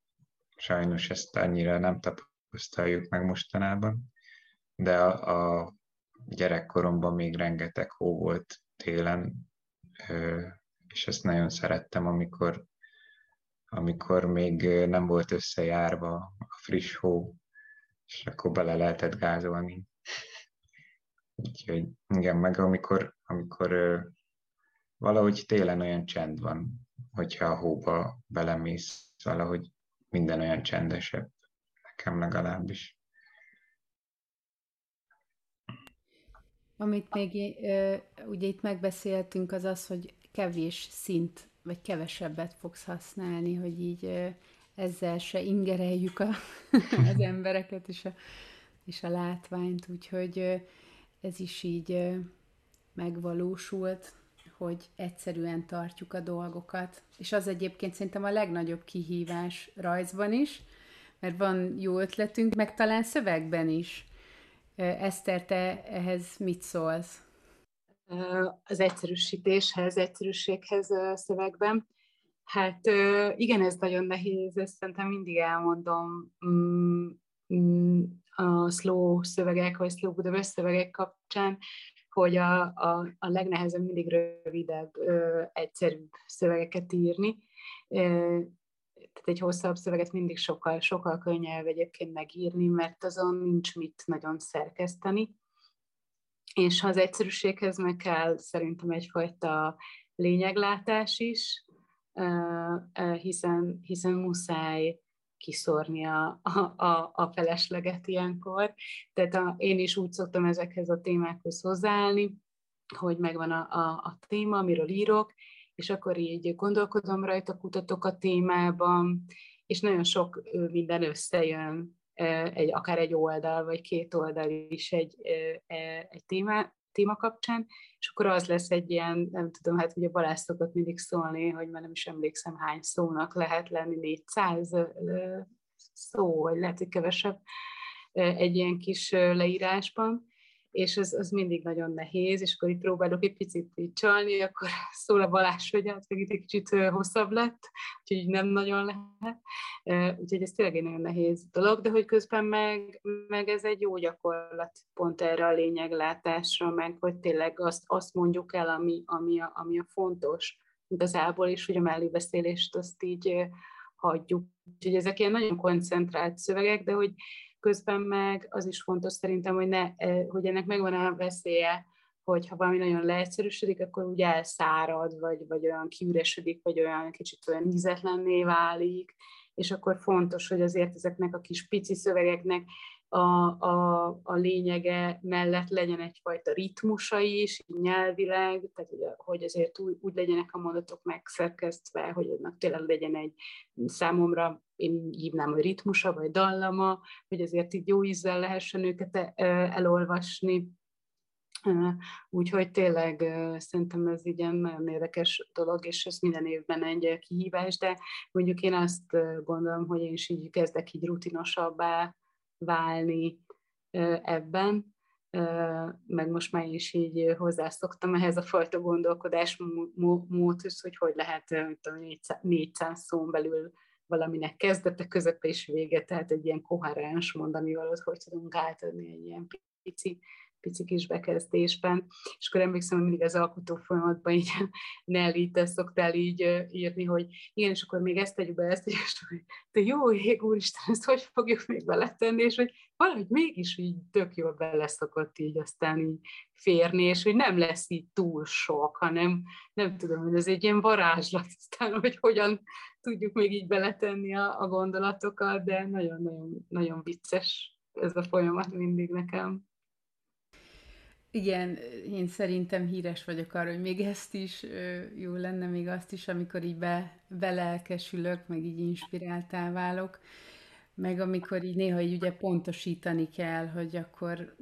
sajnos ezt annyira nem tapasztaljuk meg mostanában. De a, a gyerekkoromban még rengeteg hó volt télen, és ezt nagyon szerettem, amikor, amikor még nem volt összejárva a friss hó, és akkor bele lehetett gázolni. Úgyhogy igen, meg amikor, amikor valahogy télen olyan csend van, hogyha a hóba belemész, valahogy minden olyan csendesebb, nekem legalábbis. Amit még ugye itt megbeszéltünk, az az, hogy kevés szint, vagy kevesebbet fogsz használni, hogy így ezzel se ingereljük a, <laughs> az embereket és a, és a látványt, úgyhogy ez is így megvalósult, hogy egyszerűen tartjuk a dolgokat. És az egyébként szerintem a legnagyobb kihívás rajzban is, mert van jó ötletünk, meg talán szövegben is. Eszter, te ehhez mit szólsz? Az egyszerűsítéshez, egyszerűséghez szövegben. Hát igen, ez nagyon nehéz, ezt szerintem mindig elmondom mm, mm, a slow szövegek, vagy slow Budapest szövegek kapcsán, hogy a, a, a legnehezebb mindig rövidebb, egyszerűbb szövegeket írni. Tehát egy hosszabb szöveget mindig sokkal, sokkal könnyebb egyébként megírni, mert azon nincs mit nagyon szerkeszteni. És ha az egyszerűséghez meg kell szerintem egyfajta lényeglátás is, hiszen, hiszen muszáj kiszórni a, a, a felesleget ilyenkor. Tehát a, én is úgy szoktam ezekhez a témákhoz hozzáállni, hogy megvan a, a, a téma, amiről írok, és akkor így gondolkodom rajta, kutatok a témában, és nagyon sok minden összejön, egy, akár egy oldal, vagy két oldal is egy, egy téma, téma kapcsán, és akkor az lesz egy ilyen, nem tudom, hát ugye Balázs szokott mindig szólni, hogy már nem is emlékszem hány szónak lehet lenni, 400 szó, vagy lehet, hogy kevesebb egy ilyen kis leírásban, és az, az mindig nagyon nehéz, és akkor itt próbálok egy picit így csalni, akkor <laughs> szól a Balázs, hogy hát egy kicsit hosszabb lett, úgyhogy nem nagyon lehet. Úgyhogy ez tényleg egy nagyon nehéz dolog, de hogy közben meg, meg ez egy jó gyakorlat pont erre a lényeglátásra, meg hogy tényleg azt, azt mondjuk el, ami, ami, a, ami a fontos igazából, és hogy a mellébeszélést azt így hagyjuk. Úgyhogy ezek ilyen nagyon koncentrált szövegek, de hogy közben meg az is fontos szerintem, hogy, ne, eh, hogy ennek megvan a veszélye, hogy ha valami nagyon leegyszerűsödik, akkor úgy elszárad, vagy, vagy olyan kiüresedik, vagy olyan kicsit olyan ízetlenné válik, és akkor fontos, hogy azért ezeknek a kis pici szövegeknek a, a, a lényege mellett legyen egyfajta ritmusa is, nyelvileg, tehát ugye, hogy azért úgy, úgy legyenek a mondatok megszerkesztve, hogy annak tényleg legyen egy számomra, én hívnám, hogy ritmusa, vagy dallama, hogy azért így jó ízzel lehessen őket e, elolvasni. Úgyhogy tényleg szerintem ez így nagyon érdekes dolog, és ez minden évben egy kihívás, de mondjuk én azt gondolom, hogy én is így kezdek így rutinosabbá válni ebben, meg most már is így hozzászoktam ehhez a fajta gondolkodásmódhoz, hogy hogy lehet tudom, 400 szón belül valaminek kezdete, közepe és vége, tehát egy ilyen koherens mondani valót, hogy tudunk átadni egy ilyen pici, pici kis bekezdésben, és akkor emlékszem, hogy mindig az alkotó folyamatban így <laughs> Nelly, te szoktál így írni, hogy igen, és akkor még ezt tegyük be, ezt tegyük, és hogy te jó ég, úristen, ezt hogy fogjuk még beletenni, és hogy valahogy mégis így tök jól bele szokott így aztán így férni, és hogy nem lesz így túl sok, hanem nem tudom, hogy ez egy ilyen varázslat, aztán, hogy hogyan tudjuk még így beletenni a, a gondolatokat, de nagyon-nagyon nagyon vicces ez a folyamat mindig nekem. Igen, én szerintem híres vagyok arra, hogy még ezt is jó lenne, még azt is, amikor így be, belelkesülök, meg így inspiráltá válok, meg amikor így néha így ugye pontosítani kell, hogy akkor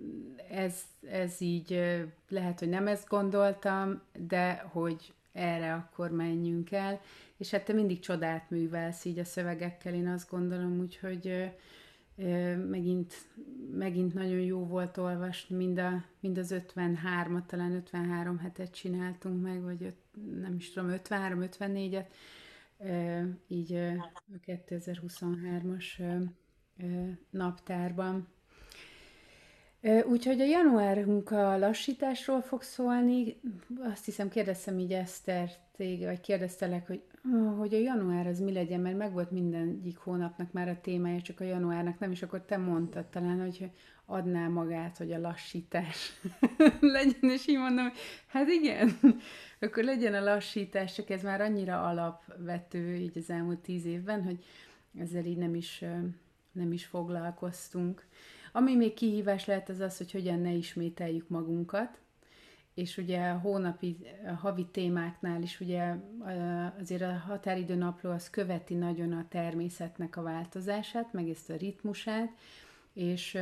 ez, ez így lehet, hogy nem ezt gondoltam, de hogy erre akkor menjünk el, és hát te mindig csodát művelsz így a szövegekkel, én azt gondolom, úgyhogy megint, megint nagyon jó volt olvasni, mind, a, mind az 53-at, talán 53 hetet csináltunk meg, vagy öt, nem is tudom, 53-54-et, így a 2023-as naptárban. Úgyhogy a januárunk a lassításról fog szólni. Azt hiszem, kérdeztem így Eszter téged, vagy kérdeztelek, hogy, hogy a január az mi legyen, mert meg volt mindegyik hónapnak már a témája, csak a januárnak nem, és akkor te mondtad talán, hogy adná magát, hogy a lassítás <laughs> legyen, és így mondom, hogy hát igen, akkor legyen a lassítás, csak ez már annyira alapvető így az elmúlt tíz évben, hogy ezzel így nem is, nem is foglalkoztunk. Ami még kihívás lehet, az az, hogy hogyan ne ismételjük magunkat, és ugye a hónapi, havi témáknál is ugye azért a határidő napló az követi nagyon a természetnek a változását, meg ezt a ritmusát, és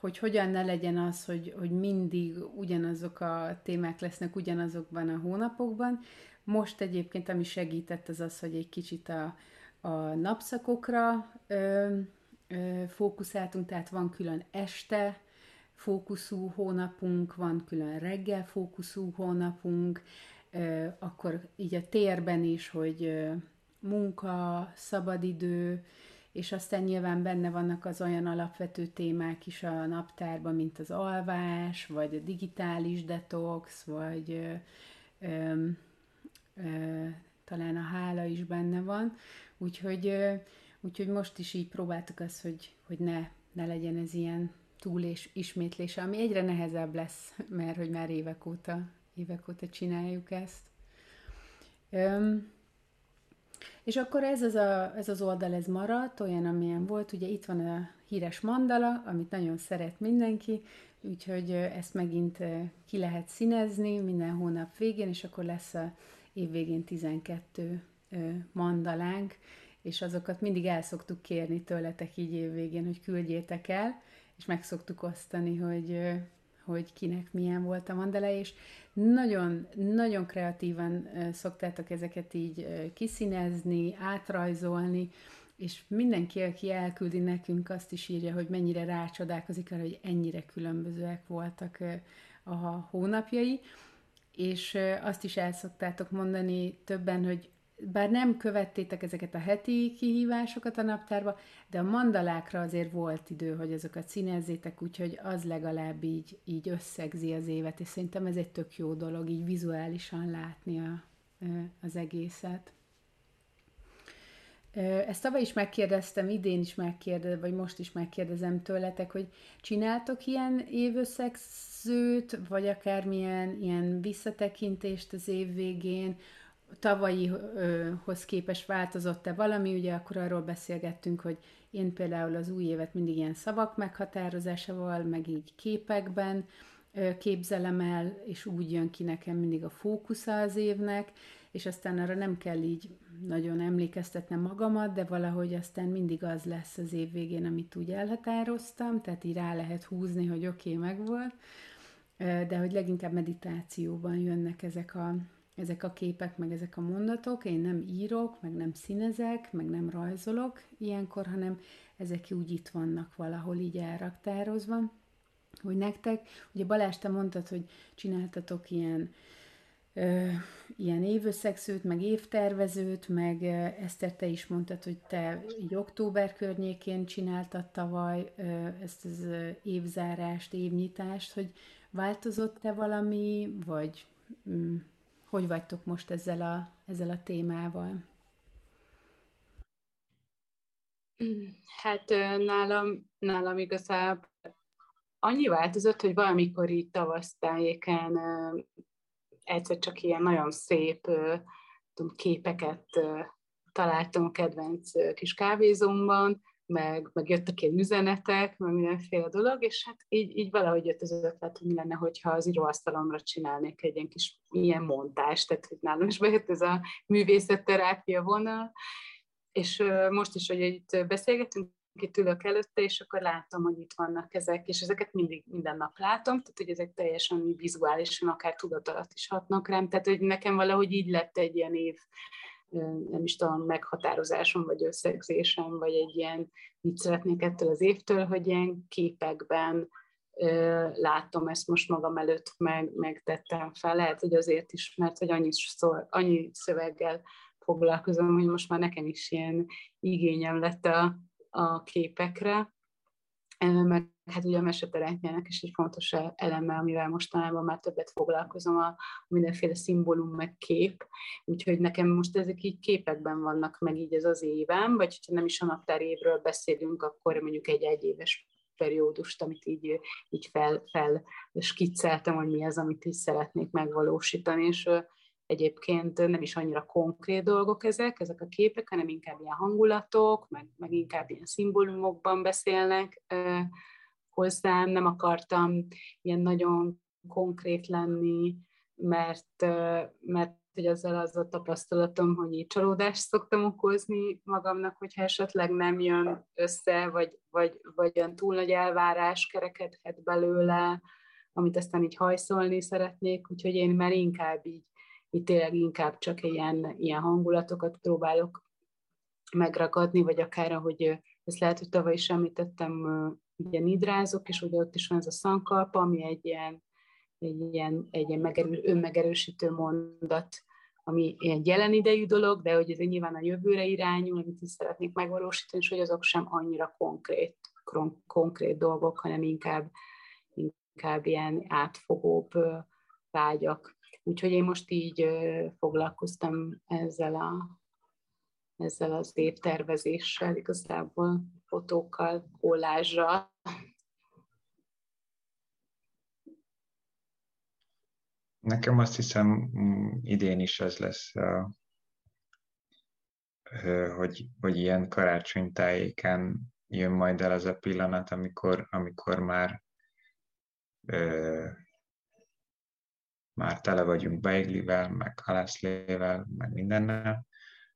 hogy hogyan ne legyen az, hogy, hogy mindig ugyanazok a témák lesznek ugyanazokban a hónapokban. Most egyébként, ami segített, az az, hogy egy kicsit a, a napszakokra ö, ö, fókuszáltunk, tehát van külön este fókuszú hónapunk, van külön reggel fókuszú hónapunk, ö, akkor így a térben is, hogy ö, munka, szabadidő, és aztán nyilván benne vannak az olyan alapvető témák is a naptárban, mint az alvás, vagy a digitális detox, vagy ö, ö, ö, talán a hála is benne van. Úgyhogy, úgyhogy most is így próbáltuk azt, hogy, hogy ne, ne legyen ez ilyen túl és ismétlése, ami egyre nehezebb lesz, <laughs> mert hogy már évek óta, évek óta csináljuk ezt. Öm, és akkor ez az, a, ez az oldal, ez maradt, olyan, amilyen volt. Ugye itt van a híres mandala, amit nagyon szeret mindenki, úgyhogy ezt megint ki lehet színezni minden hónap végén, és akkor lesz a év végén 12 mandalánk, és azokat mindig el szoktuk kérni tőletek így évvégén, hogy küldjétek el, és meg szoktuk osztani, hogy, hogy kinek milyen volt a mandala, és nagyon, nagyon kreatívan szoktátok ezeket így kiszínezni, átrajzolni, és mindenki, aki elküldi nekünk, azt is írja, hogy mennyire rácsodálkozik arra, hogy ennyire különbözőek voltak a hónapjai, és azt is el szoktátok mondani többen, hogy bár nem követtétek ezeket a heti kihívásokat a naptárba, de a mandalákra azért volt idő, hogy azokat színezzétek, úgyhogy az legalább így, így összegzi az évet, és szerintem ez egy tök jó dolog, így vizuálisan látni a, az egészet. Ezt tavaly is megkérdeztem, idén is megkérdezem, vagy most is megkérdezem tőletek, hogy csináltok ilyen évösszegzőt, vagy akármilyen ilyen visszatekintést az év végén, tavalyihoz képest változott-e valami, ugye akkor arról beszélgettünk, hogy én például az új évet mindig ilyen szavak meghatározásával, meg így képekben képzelem el, és úgy jön ki nekem mindig a fókusza az évnek, és aztán arra nem kell így nagyon emlékeztetnem magamat, de valahogy aztán mindig az lesz az év végén, amit úgy elhatároztam, tehát így rá lehet húzni, hogy oké, okay, megvolt, de hogy leginkább meditációban jönnek ezek a, ezek a képek, meg ezek a mondatok, én nem írok, meg nem színezek, meg nem rajzolok ilyenkor, hanem ezek úgy itt vannak valahol így elraktározva, hogy nektek, ugye Balázs, te mondtad, hogy csináltatok ilyen ilyen évösszegzőt, meg évtervezőt, meg Eszter, te is mondtad, hogy te egy október környékén csináltad tavaly ezt az évzárást, évnyitást, hogy változott-e valami, vagy mm, hogy vagytok most ezzel a, ezzel a témával? Hát nálam, nálam igazából annyi változott, hogy valamikor így tavasztájéken egyszer csak ilyen nagyon szép tudom, képeket találtam a kedvenc kis kávézomban, meg, meg jöttek ilyen üzenetek, meg mindenféle dolog, és hát így, így valahogy jött az ötlet, hogy mi lenne, hogyha az íróasztalomra csinálnék egy ilyen kis ilyen montást, tehát hogy nálam is bejött ez a művészetterápia vonal, és most is, hogy itt beszélgetünk, itt ülök előtte, és akkor látom, hogy itt vannak ezek, és ezeket mindig minden nap látom, tehát hogy ezek teljesen vizuálisan, akár tudat alatt is hatnak rám, tehát hogy nekem valahogy így lett egy ilyen év, nem is tudom, meghatározásom, vagy összegzésem, vagy egy ilyen, mit szeretnék ettől az évtől, hogy ilyen képekben látom ezt most magam előtt, meg, megtettem fel. Lehet, hogy azért is, mert hogy annyi, szó, annyi szöveggel foglalkozom, hogy most már nekem is ilyen igényem lett a, a képekre, meg hát ugye a meseterápiának is egy fontos eleme, amivel mostanában már többet foglalkozom, a mindenféle szimbólum meg kép, úgyhogy nekem most ezek így képekben vannak meg így ez az évem, vagy ha nem is a naptár évről beszélünk, akkor mondjuk egy egyéves periódust, amit így, így fel, fel skicceltem, hogy mi az, amit is szeretnék megvalósítani, és Egyébként nem is annyira konkrét dolgok ezek, ezek a képek, hanem inkább ilyen hangulatok, meg, meg inkább ilyen szimbólumokban beszélnek hozzám. Nem akartam ilyen nagyon konkrét lenni, mert, mert hogy ezzel az a tapasztalatom, hogy így csalódást szoktam okozni magamnak, hogyha esetleg nem jön össze, vagy, vagy, vagy olyan túl nagy elvárás kerekedhet belőle, amit aztán így hajszolni szeretnék, úgyhogy én már inkább így itt tényleg inkább csak ilyen, ilyen hangulatokat próbálok megragadni, vagy akár, ahogy ezt lehet, hogy tavaly is említettem, ugye nidrázok, és ugye ott is van ez a szankalpa, ami egy ilyen, egy ilyen, egy ilyen megerő, önmegerősítő mondat, ami ilyen jelen idejű dolog, de hogy ez nyilván a jövőre irányul, amit is szeretnék megvalósítani, és hogy azok sem annyira konkrét, konkrét dolgok, hanem inkább, inkább ilyen átfogóbb vágyak. Úgyhogy én most így foglalkoztam ezzel, a, ezzel az évtervezéssel, igazából fotókkal, kollázsral. Nekem azt hiszem mm, idén is ez lesz, hogy, hogy ilyen karácsonytájéken jön majd el az a pillanat, amikor, amikor már már tele vagyunk beiglivel, meg halászlével, meg mindennel,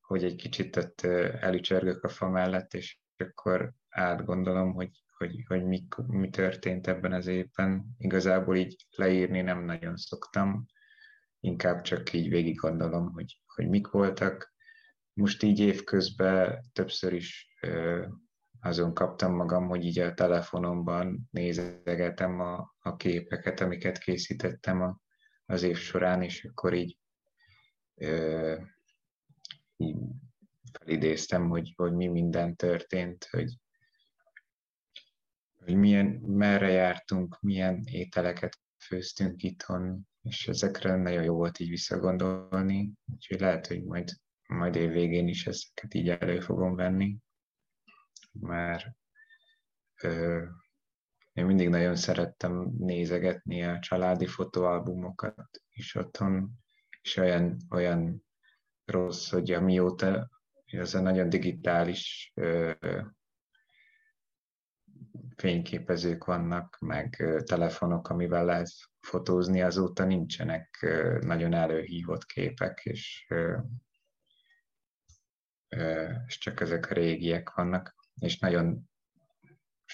hogy egy kicsit ott elücsörgök a fa mellett, és akkor átgondolom, hogy, hogy, hogy mi, mi történt ebben az évben. Igazából így leírni nem nagyon szoktam, inkább csak így végig gondolom, hogy, hogy mik voltak. Most így évközben többször is azon kaptam magam, hogy így a telefonomban nézegetem a, a képeket, amiket készítettem a, az év során, és akkor így, ö, így felidéztem, hogy, hogy mi minden történt, hogy, hogy milyen, merre jártunk, milyen ételeket főztünk itthon, és ezekre nagyon jó volt így visszagondolni, úgyhogy lehet, hogy majd, majd év végén is ezeket így elő fogom venni, mert ö, én mindig nagyon szerettem nézegetni a családi fotóalbumokat is otthon, és olyan, olyan rossz, hogy amióta ez a nagyon digitális ö, fényképezők vannak, meg ö, telefonok, amivel lehet fotózni, azóta nincsenek ö, nagyon előhívott képek, és, ö, ö, és csak ezek a régiek vannak, és nagyon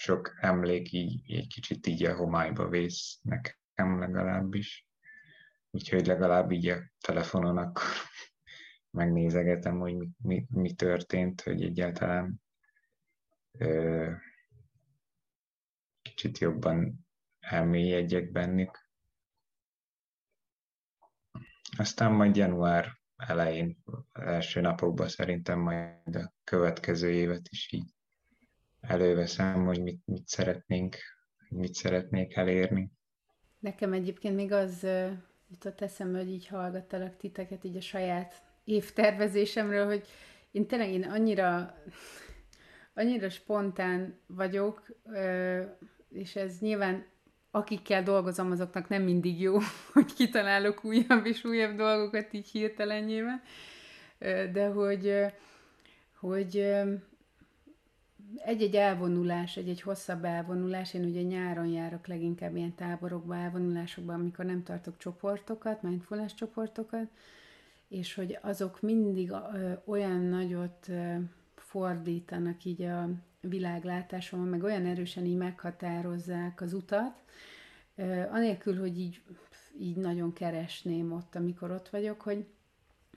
sok emlék így egy kicsit így a homályba vész nekem legalábbis. Úgyhogy legalább így a telefonon akkor <laughs> megnézegetem, hogy mi, mi, mi történt, hogy egyáltalán ö, kicsit jobban elmélyedjek bennük. aztán majd január elején, első napokban szerintem majd a következő évet is így előveszem, hogy mit, mit szeretnénk, mit szeretnék elérni. Nekem egyébként még az jutott eszembe, hogy így hallgattalak titeket így a saját évtervezésemről, hogy én tényleg én annyira, annyira spontán vagyok, és ez nyilván akikkel dolgozom, azoknak nem mindig jó, <laughs> hogy kitalálok újabb és újabb dolgokat így hirtelenjében, de hogy, hogy egy-egy elvonulás, egy-egy hosszabb elvonulás, én ugye nyáron járok leginkább ilyen táborokba, elvonulásokba, amikor nem tartok csoportokat, mindfulness csoportokat, és hogy azok mindig olyan nagyot fordítanak így a világlátásomon, meg olyan erősen így meghatározzák az utat, anélkül, hogy így, így nagyon keresném ott, amikor ott vagyok, hogy,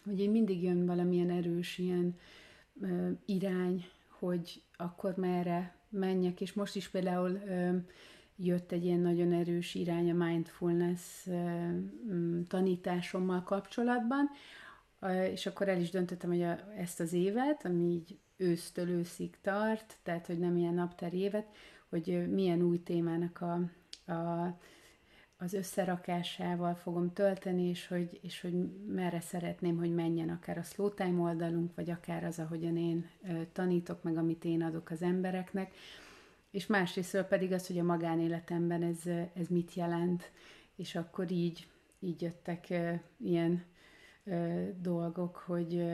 hogy így mindig jön valamilyen erős ilyen irány, hogy akkor merre menjek, és most is például jött egy ilyen nagyon erős irány a mindfulness tanításommal kapcsolatban, és akkor el is döntöttem, hogy a, ezt az évet, ami így ősztől őszig tart, tehát hogy nem ilyen naptári évet, hogy milyen új témának a, a, az összerakásával fogom tölteni, és hogy, és hogy merre szeretném, hogy menjen akár a slow time oldalunk, vagy akár az, ahogyan én tanítok, meg amit én adok az embereknek, és másrésztről pedig az, hogy a magánéletemben ez, ez mit jelent, és akkor így, így jöttek ilyen dolgok, hogy,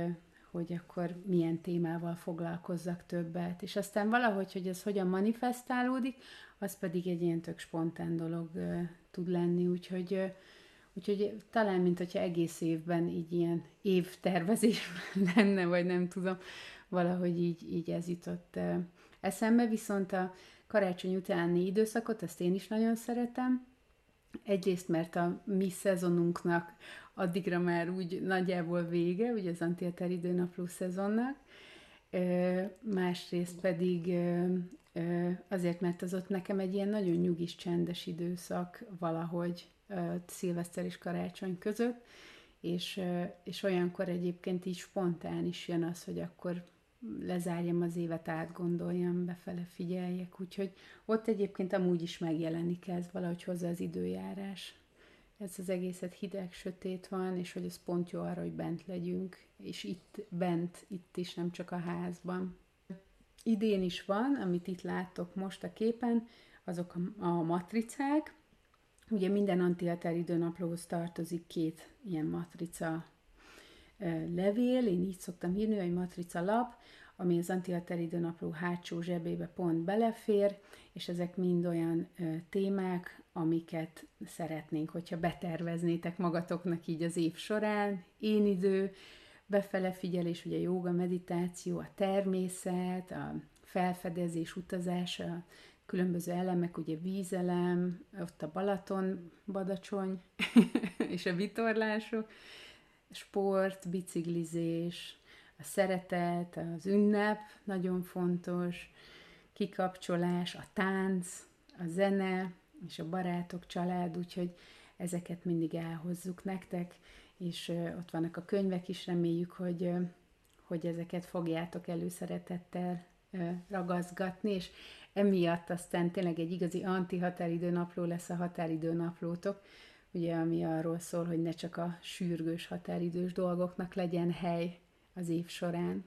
hogy akkor milyen témával foglalkozzak többet. És aztán valahogy, hogy ez hogyan manifestálódik, az pedig egy ilyen tök spontán dolog tud lenni, úgyhogy, úgyhogy talán, mint hogyha egész évben így ilyen évtervezés <laughs> lenne, vagy nem tudom, valahogy így, így ez jutott eszembe, viszont a karácsony utáni időszakot, ezt én is nagyon szeretem, Egyrészt, mert a mi szezonunknak addigra már úgy nagyjából vége, ugye az antiater időnapló szezonnak, másrészt pedig azért, mert az ott nekem egy ilyen nagyon nyugis, csendes időszak valahogy szilveszter és karácsony között, és, és olyankor egyébként így spontán is jön az, hogy akkor lezárjam az évet, átgondoljam, befele figyeljek, úgyhogy ott egyébként amúgy is megjelenik ez valahogy hozzá az időjárás. Ez az egészet hideg, sötét van, és hogy ez pont jó arra, hogy bent legyünk, és itt bent, itt is, nem csak a házban. Idén is van, amit itt láttok most a képen, azok a, a matricák. Ugye minden antiater időnaplóhoz tartozik két ilyen matrica levél, én így szoktam hívni, hogy matrica lap, ami az antiater időnapló hátsó zsebébe pont belefér, és ezek mind olyan témák, amiket szeretnénk, hogyha beterveznétek magatoknak így az év során, én idő, befele figyelés, ugye joga, meditáció, a természet, a felfedezés, utazás, különböző elemek, ugye vízelem, ott a Balaton, Badacsony <laughs> és a vitorlások, sport, biciklizés, a szeretet, az ünnep nagyon fontos, kikapcsolás, a tánc, a zene és a barátok, család, úgyhogy ezeket mindig elhozzuk nektek, és ott vannak a könyvek is, reméljük, hogy, hogy ezeket fogjátok előszeretettel ragaszgatni, és emiatt aztán tényleg egy igazi anti-határidő napló lesz a határidő naplótok, ugye, ami arról szól, hogy ne csak a sürgős határidős dolgoknak legyen hely az év során.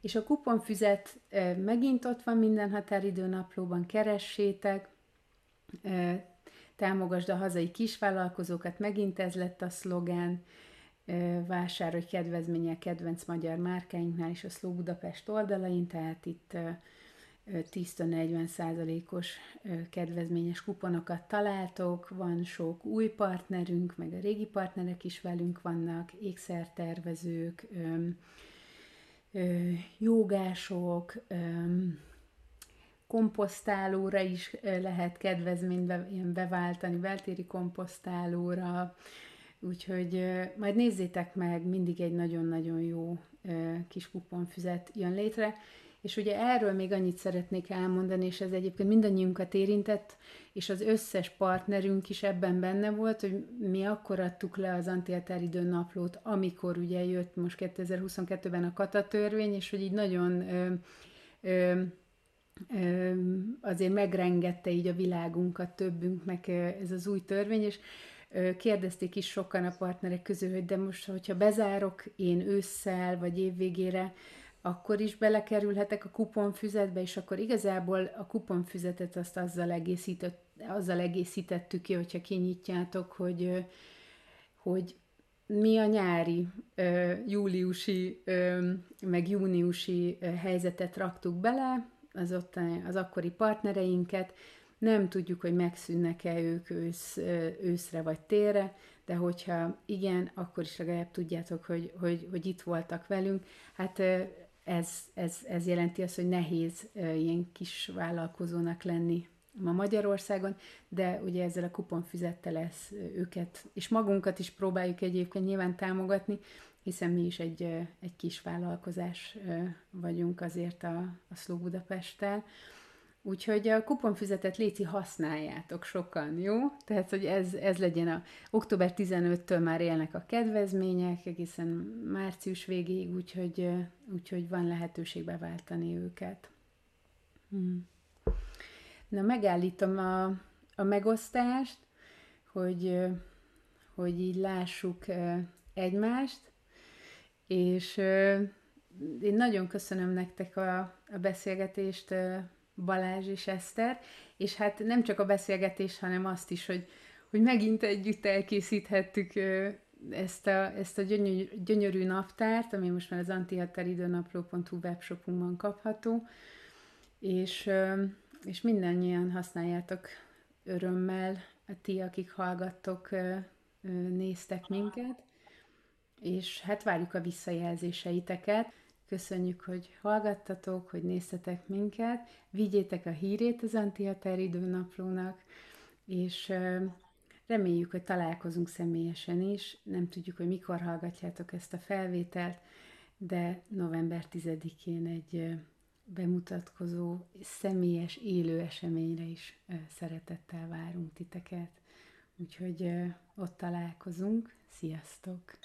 És a kuponfüzet megint ott van minden határidő naplóban, keressétek, támogasd a hazai kisvállalkozókat, megint ez lett a szlogán, vásárolj kedvezménye kedvenc magyar márkáinknál és a Szló Budapest oldalain, tehát itt 10-40 százalékos kedvezményes kuponokat találtok, van sok új partnerünk, meg a régi partnerek is velünk vannak, ékszertervezők, jogások, komposztálóra is lehet kedvezményt be, ilyen beváltani, beltéri komposztálóra, úgyhogy majd nézzétek meg, mindig egy nagyon-nagyon jó kis kuponfüzet jön létre, És ugye erről még annyit szeretnék elmondani, és ez egyébként mindannyiunkat érintett, és az összes partnerünk is ebben benne volt, hogy mi akkor adtuk le az antihatáridő naplót, amikor ugye jött most 2022-ben a katatörvény, és hogy így nagyon ö, ö, azért megrengette így a világunkat többünknek ez az új törvény, és kérdezték is sokan a partnerek közül, hogy de most, hogyha bezárok én ősszel vagy évvégére, akkor is belekerülhetek a kuponfüzetbe, és akkor igazából a kuponfüzetet azt azzal, egészített, azzal egészítettük ki, hogyha kinyitjátok, hogy, hogy mi a nyári, júliusi, meg júniusi helyzetet raktuk bele, az, ott, az akkori partnereinket, nem tudjuk, hogy megszűnnek-e ők ősz, őszre vagy térre, de hogyha igen, akkor is legalább tudjátok, hogy, hogy, hogy itt voltak velünk. Hát ez, ez, ez jelenti azt, hogy nehéz ilyen kis vállalkozónak lenni ma Magyarországon, de ugye ezzel a kuponfüzettel lesz őket, és magunkat is próbáljuk egyébként nyilván támogatni, hiszen mi is egy, egy kis vállalkozás vagyunk azért a, a Slow Budapesttel. Úgyhogy a kuponfüzetet léci használjátok sokan, jó? Tehát, hogy ez, ez legyen a október 15-től már élnek a kedvezmények, egészen március végéig, úgyhogy, úgyhogy van lehetőség beváltani őket. Hmm. Na, megállítom a, a megosztást, hogy, hogy így lássuk egymást, és én nagyon köszönöm nektek a, a beszélgetést, Balázs és Eszter, és hát nem csak a beszélgetés, hanem azt is, hogy, hogy megint együtt elkészíthettük ezt a, ezt a gyönyörű, gyönyörű naptárt, ami most már az antihatáridőnapló.hu webshopunkban kapható, és, és mindannyian használjátok örömmel, ti, akik hallgattok, néztek minket, és hát várjuk a visszajelzéseiteket. Köszönjük, hogy hallgattatok, hogy néztetek minket, vigyétek a hírét az Antihatáridő naplónak, és reméljük, hogy találkozunk személyesen is. Nem tudjuk, hogy mikor hallgatjátok ezt a felvételt, de november 10-én egy bemutatkozó, személyes, élő eseményre is szeretettel várunk titeket. Úgyhogy ott találkozunk. Sziasztok!